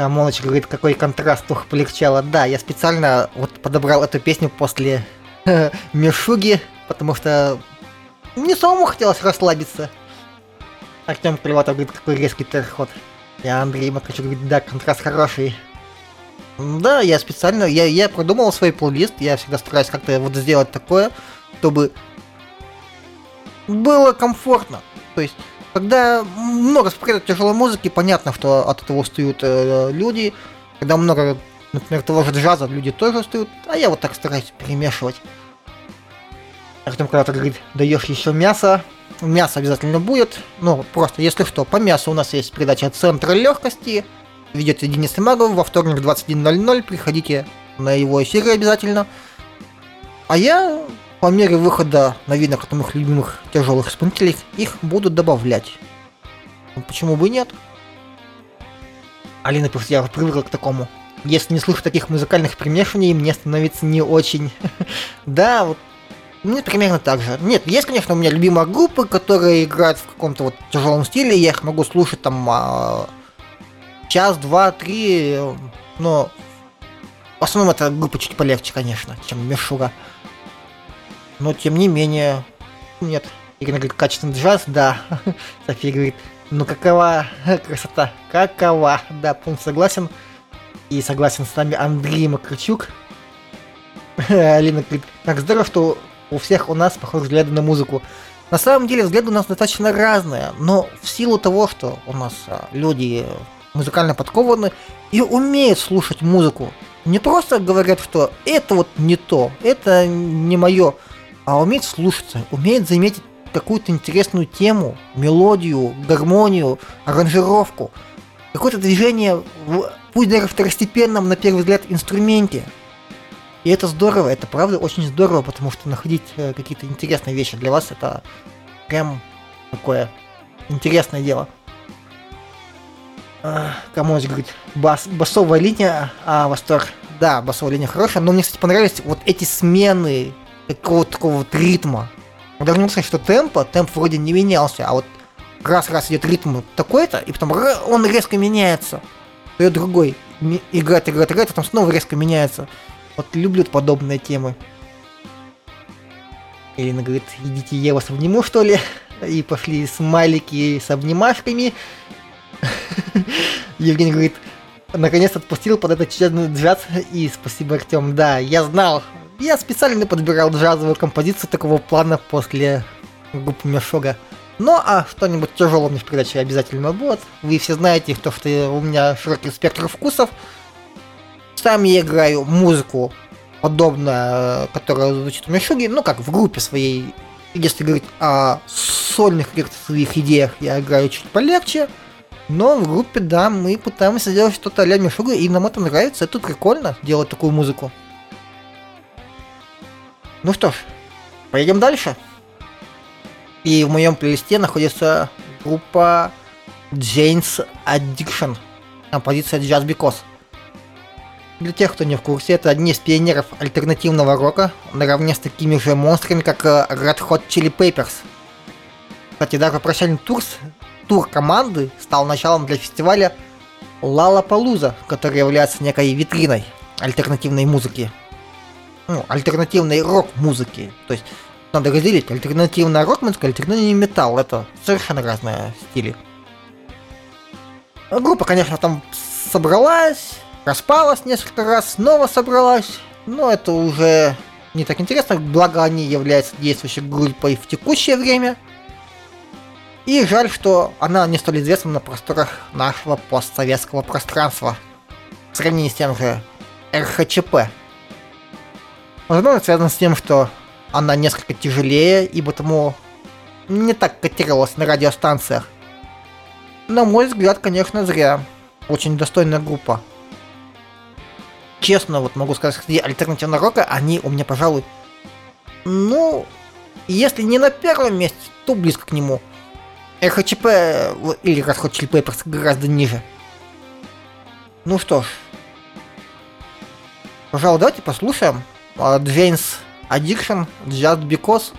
Рамоныч говорит, какой контраст, ух, полегчало. Да, я специально вот подобрал эту песню после Мишуги, потому что мне самому хотелось расслабиться. Артем Приватов говорит, какой резкий терход. Я Андрей Макачук говорит, да, контраст хороший. Да, я специально, я, я продумал свой плейлист, я всегда стараюсь как-то вот сделать такое, чтобы было комфортно. То есть, когда много спрятать тяжелой музыки, понятно, что от этого устают э, люди. Когда много, например, того же джаза, люди тоже устают, а я вот так стараюсь перемешивать. Артем когда-то говорит, даешь еще мясо, мясо обязательно будет. Ну, просто, если что, по мясу у нас есть передача «Центра легкости». Ведет Денис Имагов во вторник 21.00. Приходите на его эфиры обязательно. А я по мере выхода новинок от моих любимых тяжелых исполнителей их буду добавлять. Ну, Почему бы и нет? Алина пишет, я привыкла к такому. Если не слышу таких музыкальных примешиваний, мне становится не очень. да, вот мне примерно так же. Нет, есть, конечно, у меня любимые группы, которые играют в каком-то вот тяжелом стиле, я их могу слушать там а, час, два, три, но в основном это группа чуть полегче, конечно, чем Мишуга. Но тем не менее, нет. Ирина говорит, качественный джаз, да. София говорит, ну какова красота, какова. Да, полностью согласен. И согласен с нами Андрей Макарчук. Алина говорит, как здорово, что у всех у нас похожие взгляды на музыку. На самом деле взгляды у нас достаточно разные, но в силу того, что у нас а, люди музыкально подкованы и умеют слушать музыку, не просто говорят, что это вот не то, это не мое, а умеют слушаться, умеют заметить какую-то интересную тему, мелодию, гармонию, аранжировку, какое-то движение, пусть даже второстепенном, на первый взгляд, инструменте. И это здорово, это правда очень здорово, потому что находить э, какие-то интересные вещи для вас это прям такое интересное дело. А, Камонович говорит, бас, басовая линия, а, восторг. Да, басовая линия хорошая, но мне, кстати, понравились вот эти смены какого-то такого вот ритма. Даже не сказать, что темпа, темп вроде не менялся, а вот раз-раз идет ритм такой-то, и потом он резко меняется. Идет другой. Играет, играет, играет, а потом снова резко меняется. Вот люблю подобные темы. Ирина говорит, идите я вас обниму, что ли? И пошли смайлики с обнимашками. Евгений говорит, наконец отпустил под этот чудесный джаз. И спасибо, Артем. Да, я знал. Я специально подбирал джазовую композицию такого плана после группы Мешога. Ну, а что-нибудь тяжелое мне в передаче обязательно будет. Вы все знаете, то, что у меня широкий спектр вкусов. Сам я играю музыку, подобную, которая звучит у Мишуги, ну, как в группе своей. Если говорить о сольных каких-то своих идеях, я играю чуть полегче. Но в группе, да, мы пытаемся сделать что-то а-ля Мишуга, и нам это нравится. Это прикольно, делать такую музыку. Ну что ж, поедем дальше. И в моем плейлисте находится группа Jane's Addiction. Композиция Just Because. Для тех, кто не в курсе, это одни из пионеров альтернативного рока, наравне с такими же монстрами, как э, Red Hot Chili Peppers. Кстати, даже прощальный тур, тур команды стал началом для фестиваля Лалапалуза, который является некой витриной альтернативной музыки. Ну, альтернативной рок-музыки. То есть надо разделить альтернативная рок-музыка, альтернативный металл. Это совершенно разные стили. Группа, конечно, там собралась, распалась несколько раз, снова собралась. Но это уже не так интересно, благо они являются действующей группой в текущее время. И жаль, что она не столь известна на просторах нашего постсоветского пространства. В сравнении с тем же РХЧП. Возможно, связано с тем, что она несколько тяжелее и потому не так котировалась на радиостанциях. На мой взгляд, конечно, зря. Очень достойная группа. Честно, вот могу сказать, среди альтернативного рока они у меня, пожалуй, ну, если не на первом месте, то близко к нему. РХЧП или Hot Chili Peppers гораздо ниже. Ну что ж. Пожалуй, давайте послушаем а, Jane's Addiction Just Because.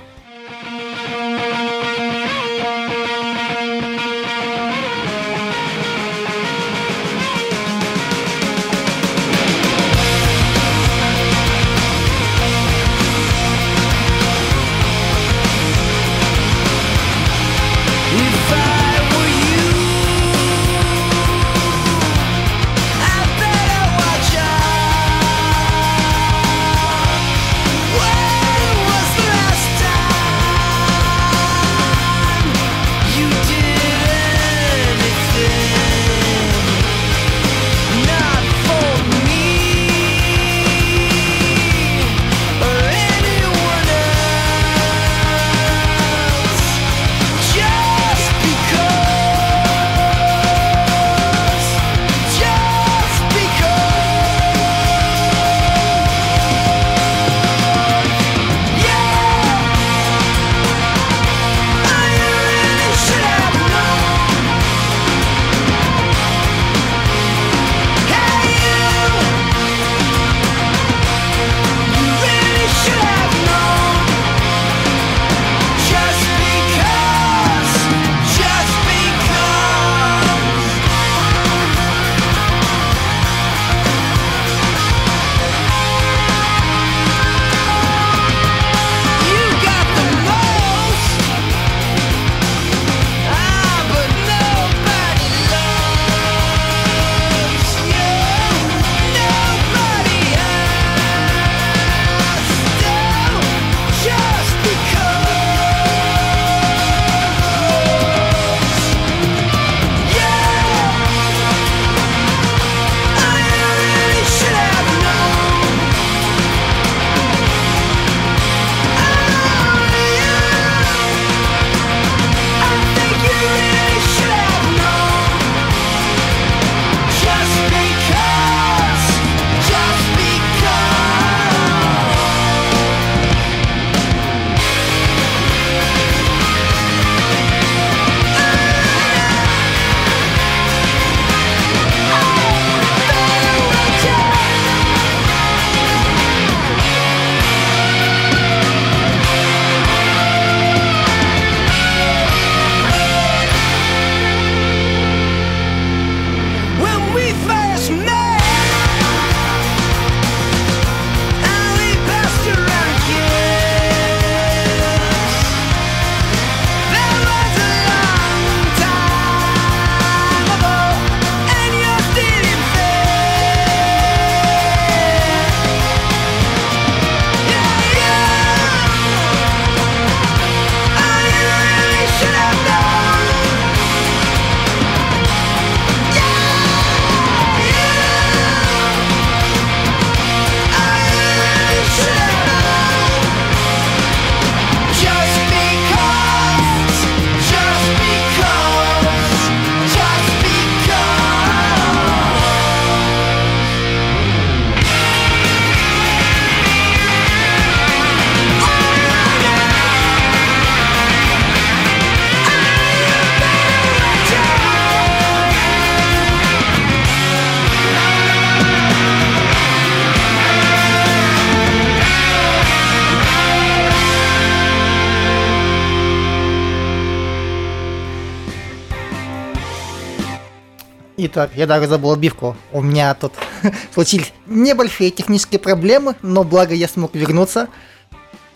Итак, я даже забыл отбивку. У меня тут случились небольшие технические проблемы, но благо я смог вернуться.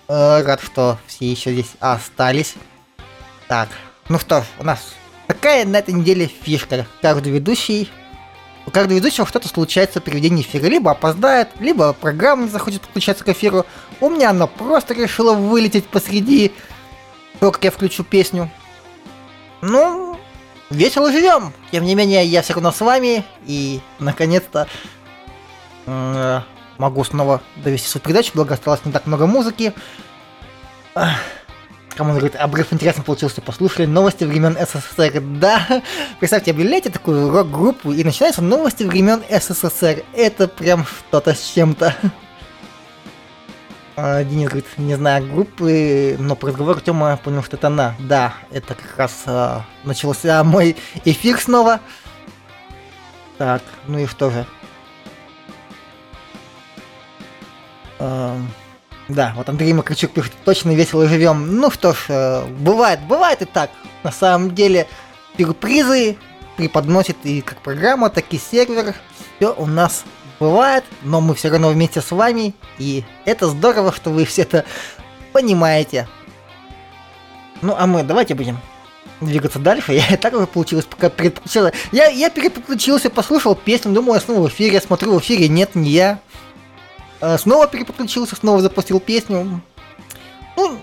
Э, Рад, что все еще здесь остались. Так, ну что ж, у нас такая на этой неделе фишка. Каждый ведущий... У каждого ведущего что-то случается при ведении эфира. Либо опоздает, либо программа не захочет подключаться к эфиру. У меня она просто решила вылететь посреди того, как я включу песню. Ну, весело живем. Тем не менее, я все равно с вами и наконец-то э, могу снова довести свою передачу, благо осталось не так много музыки. Кому говорит, обрыв интересно получился, послушали новости времен СССР. Да, представьте, объявляете такую рок-группу и начинаются новости времен СССР. Это прям что-то с чем-то. А, Денис говорит, не знаю группы, но по разговору Тёма понял, что это она. Да, это как раз а, начался мой эфир снова. Так, ну и что же? Эм, Да, вот Андрей Макарчук пишет, точно весело живем. Ну что ж, э, бывает, бывает и так. На самом деле, сюрпризы преподносит и как программа, так и сервер. Все у нас бывает, но мы все равно вместе с вами. И это здорово, что вы все это понимаете. Ну, а мы давайте будем двигаться дальше. Я так уже получилось, пока переключила. Я, я переключился, послушал песню, думал, я снова в эфире, смотрю в эфире, нет, не я. Э, Снова переключился, снова запустил песню. Ну,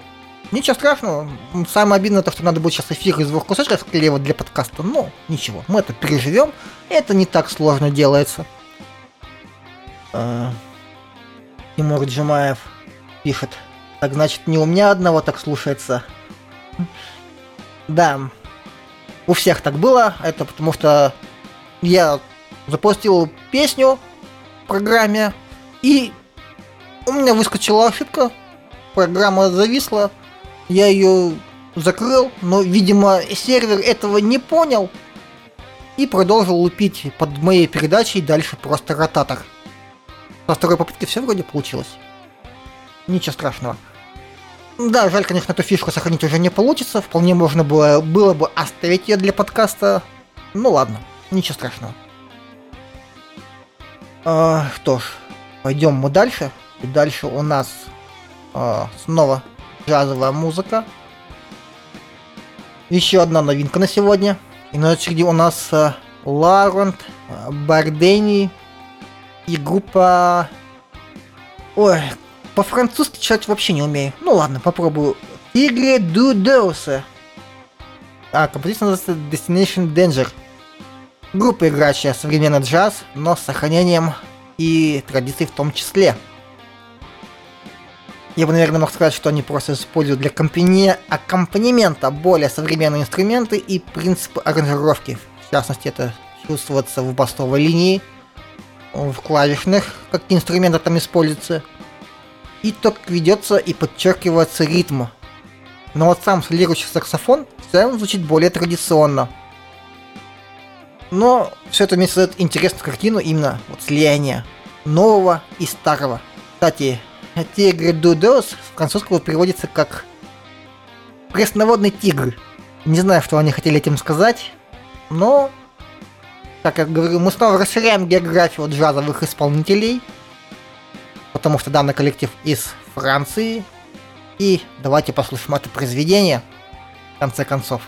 ничего страшного. Самое обидное то, что надо будет сейчас эфир из двух кусочков склеивать для подкаста. Но ничего, мы это переживем. Это не так сложно делается. Э, Тимур Джумаев пишет. Так значит, не у меня одного так слушается. Да, у всех так было. Это потому что я запустил песню в программе, и у меня выскочила ошибка, программа зависла, я ее закрыл, но, видимо, сервер этого не понял и продолжил лупить под моей передачей дальше просто ротатор. Со второй попытки все вроде получилось. Ничего страшного. Да, жаль, конечно, эту фишку сохранить уже не получится. Вполне можно было, было бы оставить ее для подкаста. Ну ладно, ничего страшного. А, что ж, пойдем мы дальше. И дальше у нас а, снова джазовая музыка. Еще одна новинка на сегодня. И на очереди у нас а, Ларент, Бардени и группа... Ой, по-французски читать вообще не умею. Ну ладно, попробую. Игры Дудоуса. А, композиция называется Destination Danger. Группа, играющая современный джаз, но с сохранением и традиций в том числе. Я бы, наверное, мог сказать, что они просто используют для компани- аккомпанемента более современные инструменты и принципы аранжировки. В частности, это чувствуется в басовой линии, в клавишных, какие инструменты там используются, и то, как ведется и подчеркивается ритм. Но вот сам солирующий саксофон в целом звучит более традиционно. Но все это вместе создает интересную картину именно вот слияния нового и старого. Кстати, тигр Дудос с французского переводится как пресноводный тигр. Не знаю, что они хотели этим сказать, но, как я говорю, мы снова расширяем географию джазовых исполнителей, потому что данный коллектив из Франции. И давайте послушаем это произведение, в конце концов.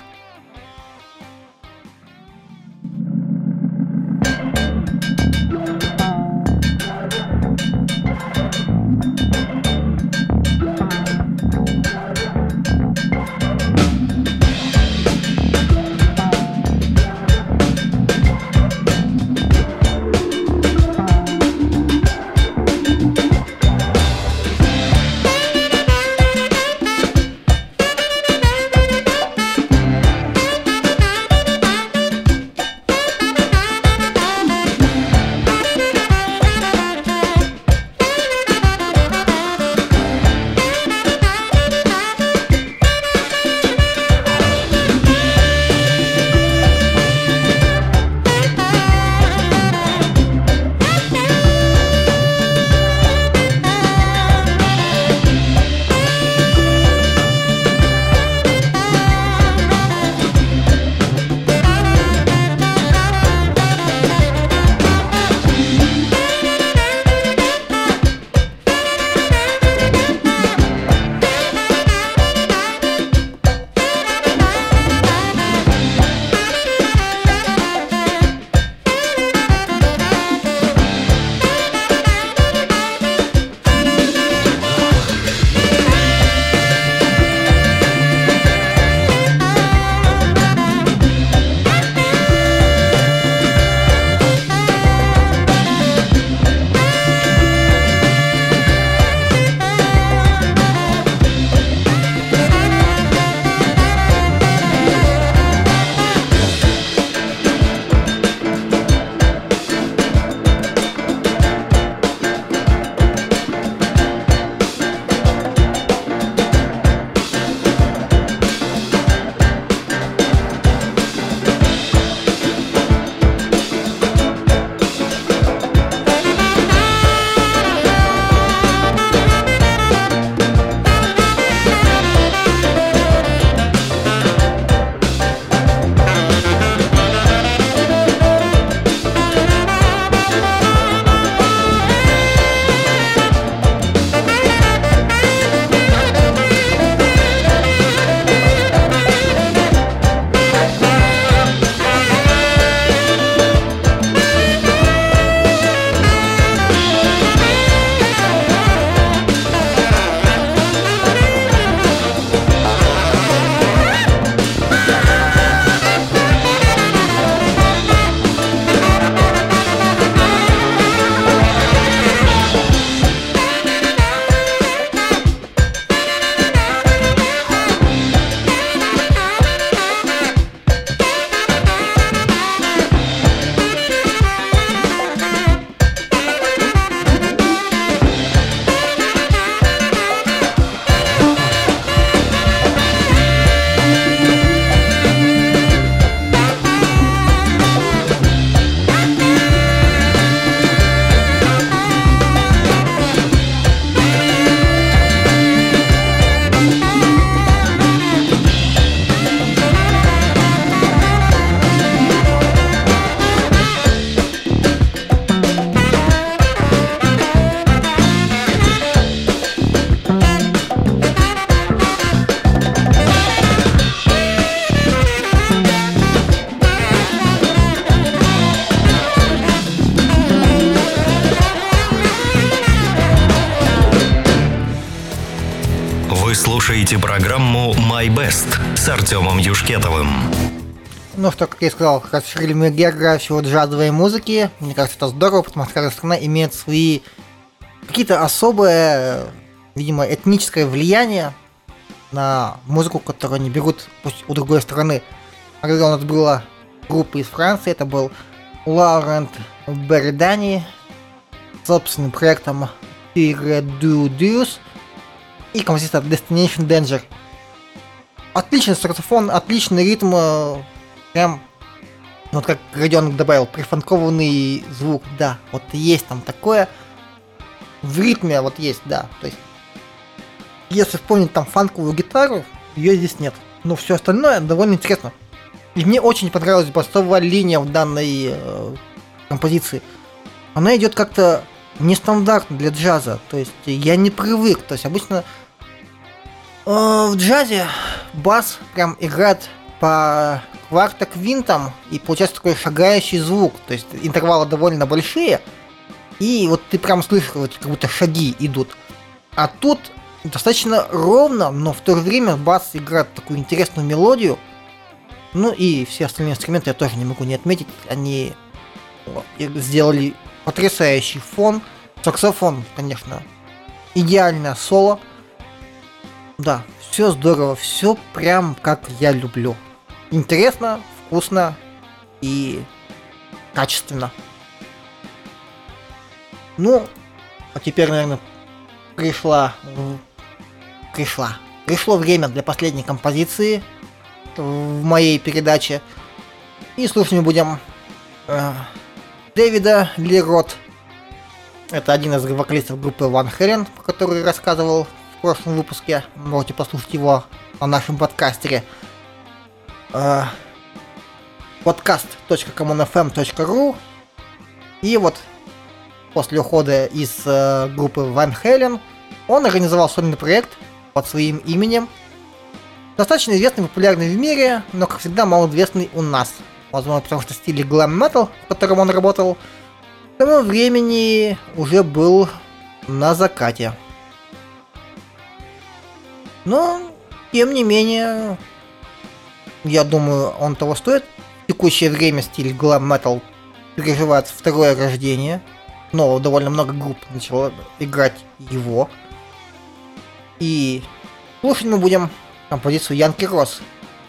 Слушаете программу «My Best» с Артемом Юшкетовым. Ну что, как я и сказал, расширили мы географию джазовой музыки. Мне кажется, это здорово, потому что каждая страна имеет свои какие-то особые, видимо, этническое влияние на музыку, которую они берут пусть у другой страны. Когда у нас была группа из Франции, это был Лаурент Бердани с собственным проектом Tigre Du Deus и композиция Destination Danger. Отличный саксофон, отличный ритм, э, прям, ну, вот как Родионок добавил, прифанкованный звук, да, вот есть там такое, в ритме вот есть, да, то есть, если вспомнить там фанковую гитару, ее здесь нет, но все остальное довольно интересно. И мне очень понравилась басовая линия в данной э, композиции. Она идет как-то нестандартно для джаза, то есть я не привык, то есть обычно в джазе бас прям играет по кварта-квинтам и получается такой шагающий звук, то есть интервалы довольно большие, и вот ты прям слышишь, вот, как будто шаги идут. А тут достаточно ровно, но в то же время бас играет такую интересную мелодию. Ну и все остальные инструменты я тоже не могу не отметить. Они сделали потрясающий фон. Саксофон, конечно, идеальное соло. Да, все здорово, все прям как я люблю. Интересно, вкусно и качественно. Ну, а теперь, наверное, пришла... Пришла. Пришло время для последней композиции в моей передаче. И слушать мы будем э, Дэвида Лерот. Это один из вокалистов группы Ван Хелен, про который рассказывал прошлом выпуске. Можете послушать его на нашем подкастере. Э, podcast.commonfm.ru И вот после ухода из э, группы Ван Хелен он организовал сольный проект под своим именем. Достаточно известный популярный в мире, но, как всегда, малоизвестный у нас. Возможно, потому что стиль глэм метал, в котором он работал, к тому времени уже был на закате. Но, тем не менее, я думаю, он того стоит. В текущее время стиль глэм метал переживает второе рождение, но довольно много групп начало играть его. И слушать мы будем композицию Янки Рос.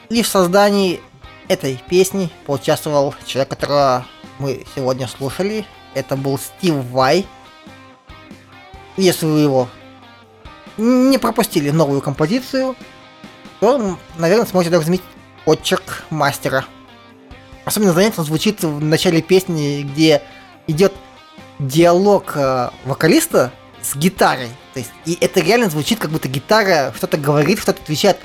И в создании этой песни поучаствовал человек, которого мы сегодня слушали. Это был Стив Вай. Если вы его не пропустили новую композицию, то, наверное, сможете даже заметить отчерк мастера. Особенно занятно звучит в начале песни, где идет диалог э, вокалиста с гитарой. То есть, и это реально звучит, как будто гитара что-то говорит, что-то отвечает.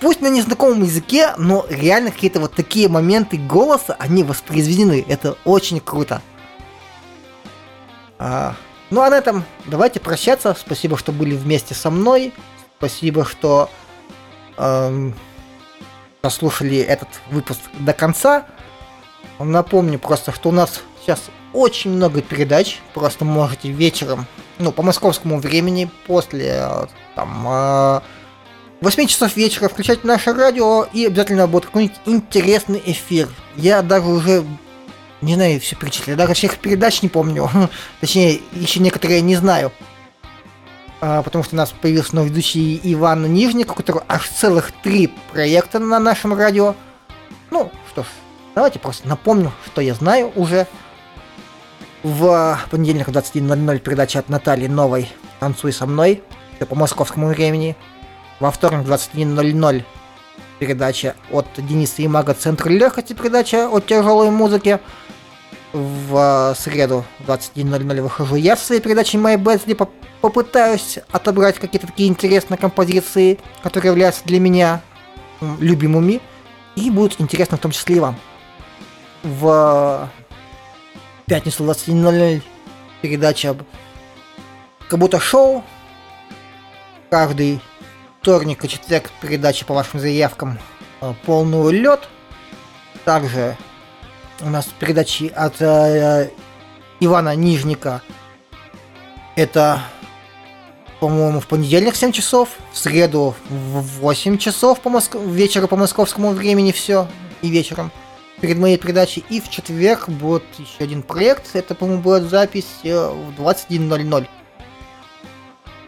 Пусть на незнакомом языке, но реально какие-то вот такие моменты голоса, они воспроизведены. Это очень круто. А, ну а на этом давайте прощаться. Спасибо, что были вместе со мной. Спасибо, что эм, послушали этот выпуск до конца. Напомню просто, что у нас сейчас очень много передач. Просто можете вечером, ну, по московскому времени, после э, там э, 8 часов вечера включать наше радио, и обязательно будет какой-нибудь интересный эфир. Я даже уже не знаю все перечислить, даже всех передач не помню. Точнее, еще некоторые не знаю. А, потому что у нас появился новый ведущий Иван Нижник, у которого аж целых три проекта на нашем радио. Ну, что ж, давайте просто напомню, что я знаю уже. В понедельник в 21.00 передача от Натальи Новой «Танцуй со мной», все по московскому времени. Во вторник в 21.00 передача от Дениса Имага «Центр легкости», передача о тяжелой музыке. В среду в 21.00 выхожу я со своей передачей My поп- попытаюсь отобрать какие-то такие интересные композиции, которые являются для меня любимыми, и будут интересны в том числе и вам. В пятницу в 21.00 передача как будто шоу. Каждый вторник и четверг передача по вашим заявкам э, полный лед. Также у нас передачи от э, Ивана Нижника. Это, по-моему, в понедельник 7 часов, в среду в 8 часов по Моск... вечеру по московскому времени все, и вечером перед моей передачей. И в четверг будет еще один проект, это, по-моему, будет запись э, в 21.00.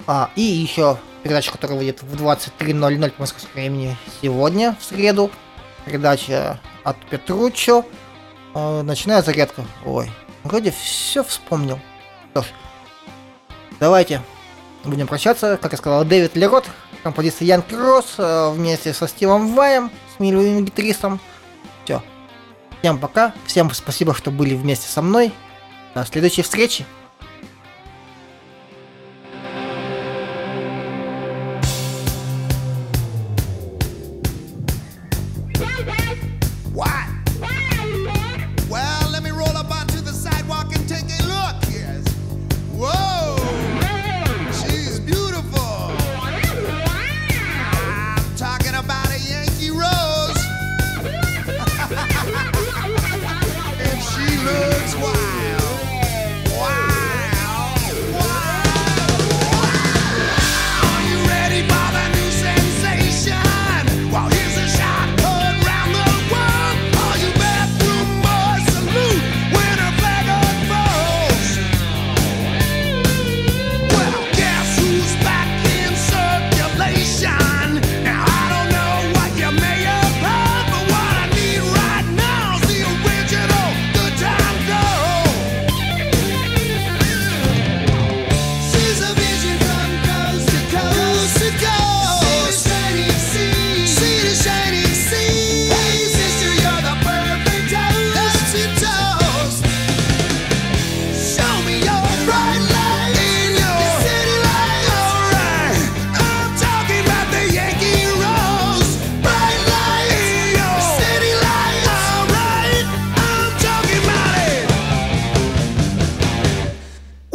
А, и еще передача, которая выйдет в 23.00 по московскому времени сегодня, в среду. Передача от Петручо Э, ночная зарядка. Ой, вроде все вспомнил. Что ж, давайте будем прощаться. Как я сказал, Дэвид Лерот, композиция Ян Кросс э, вместе со Стивом Ваем, с милым гитаристом. Все. Всем пока. Всем спасибо, что были вместе со мной. До следующей встречи.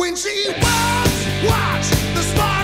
when she was watch the spot.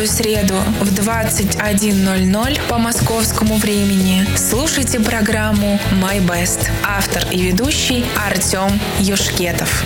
каждую среду в 21.00 по московскому времени слушайте программу «My Best». Автор и ведущий Артем Юшкетов.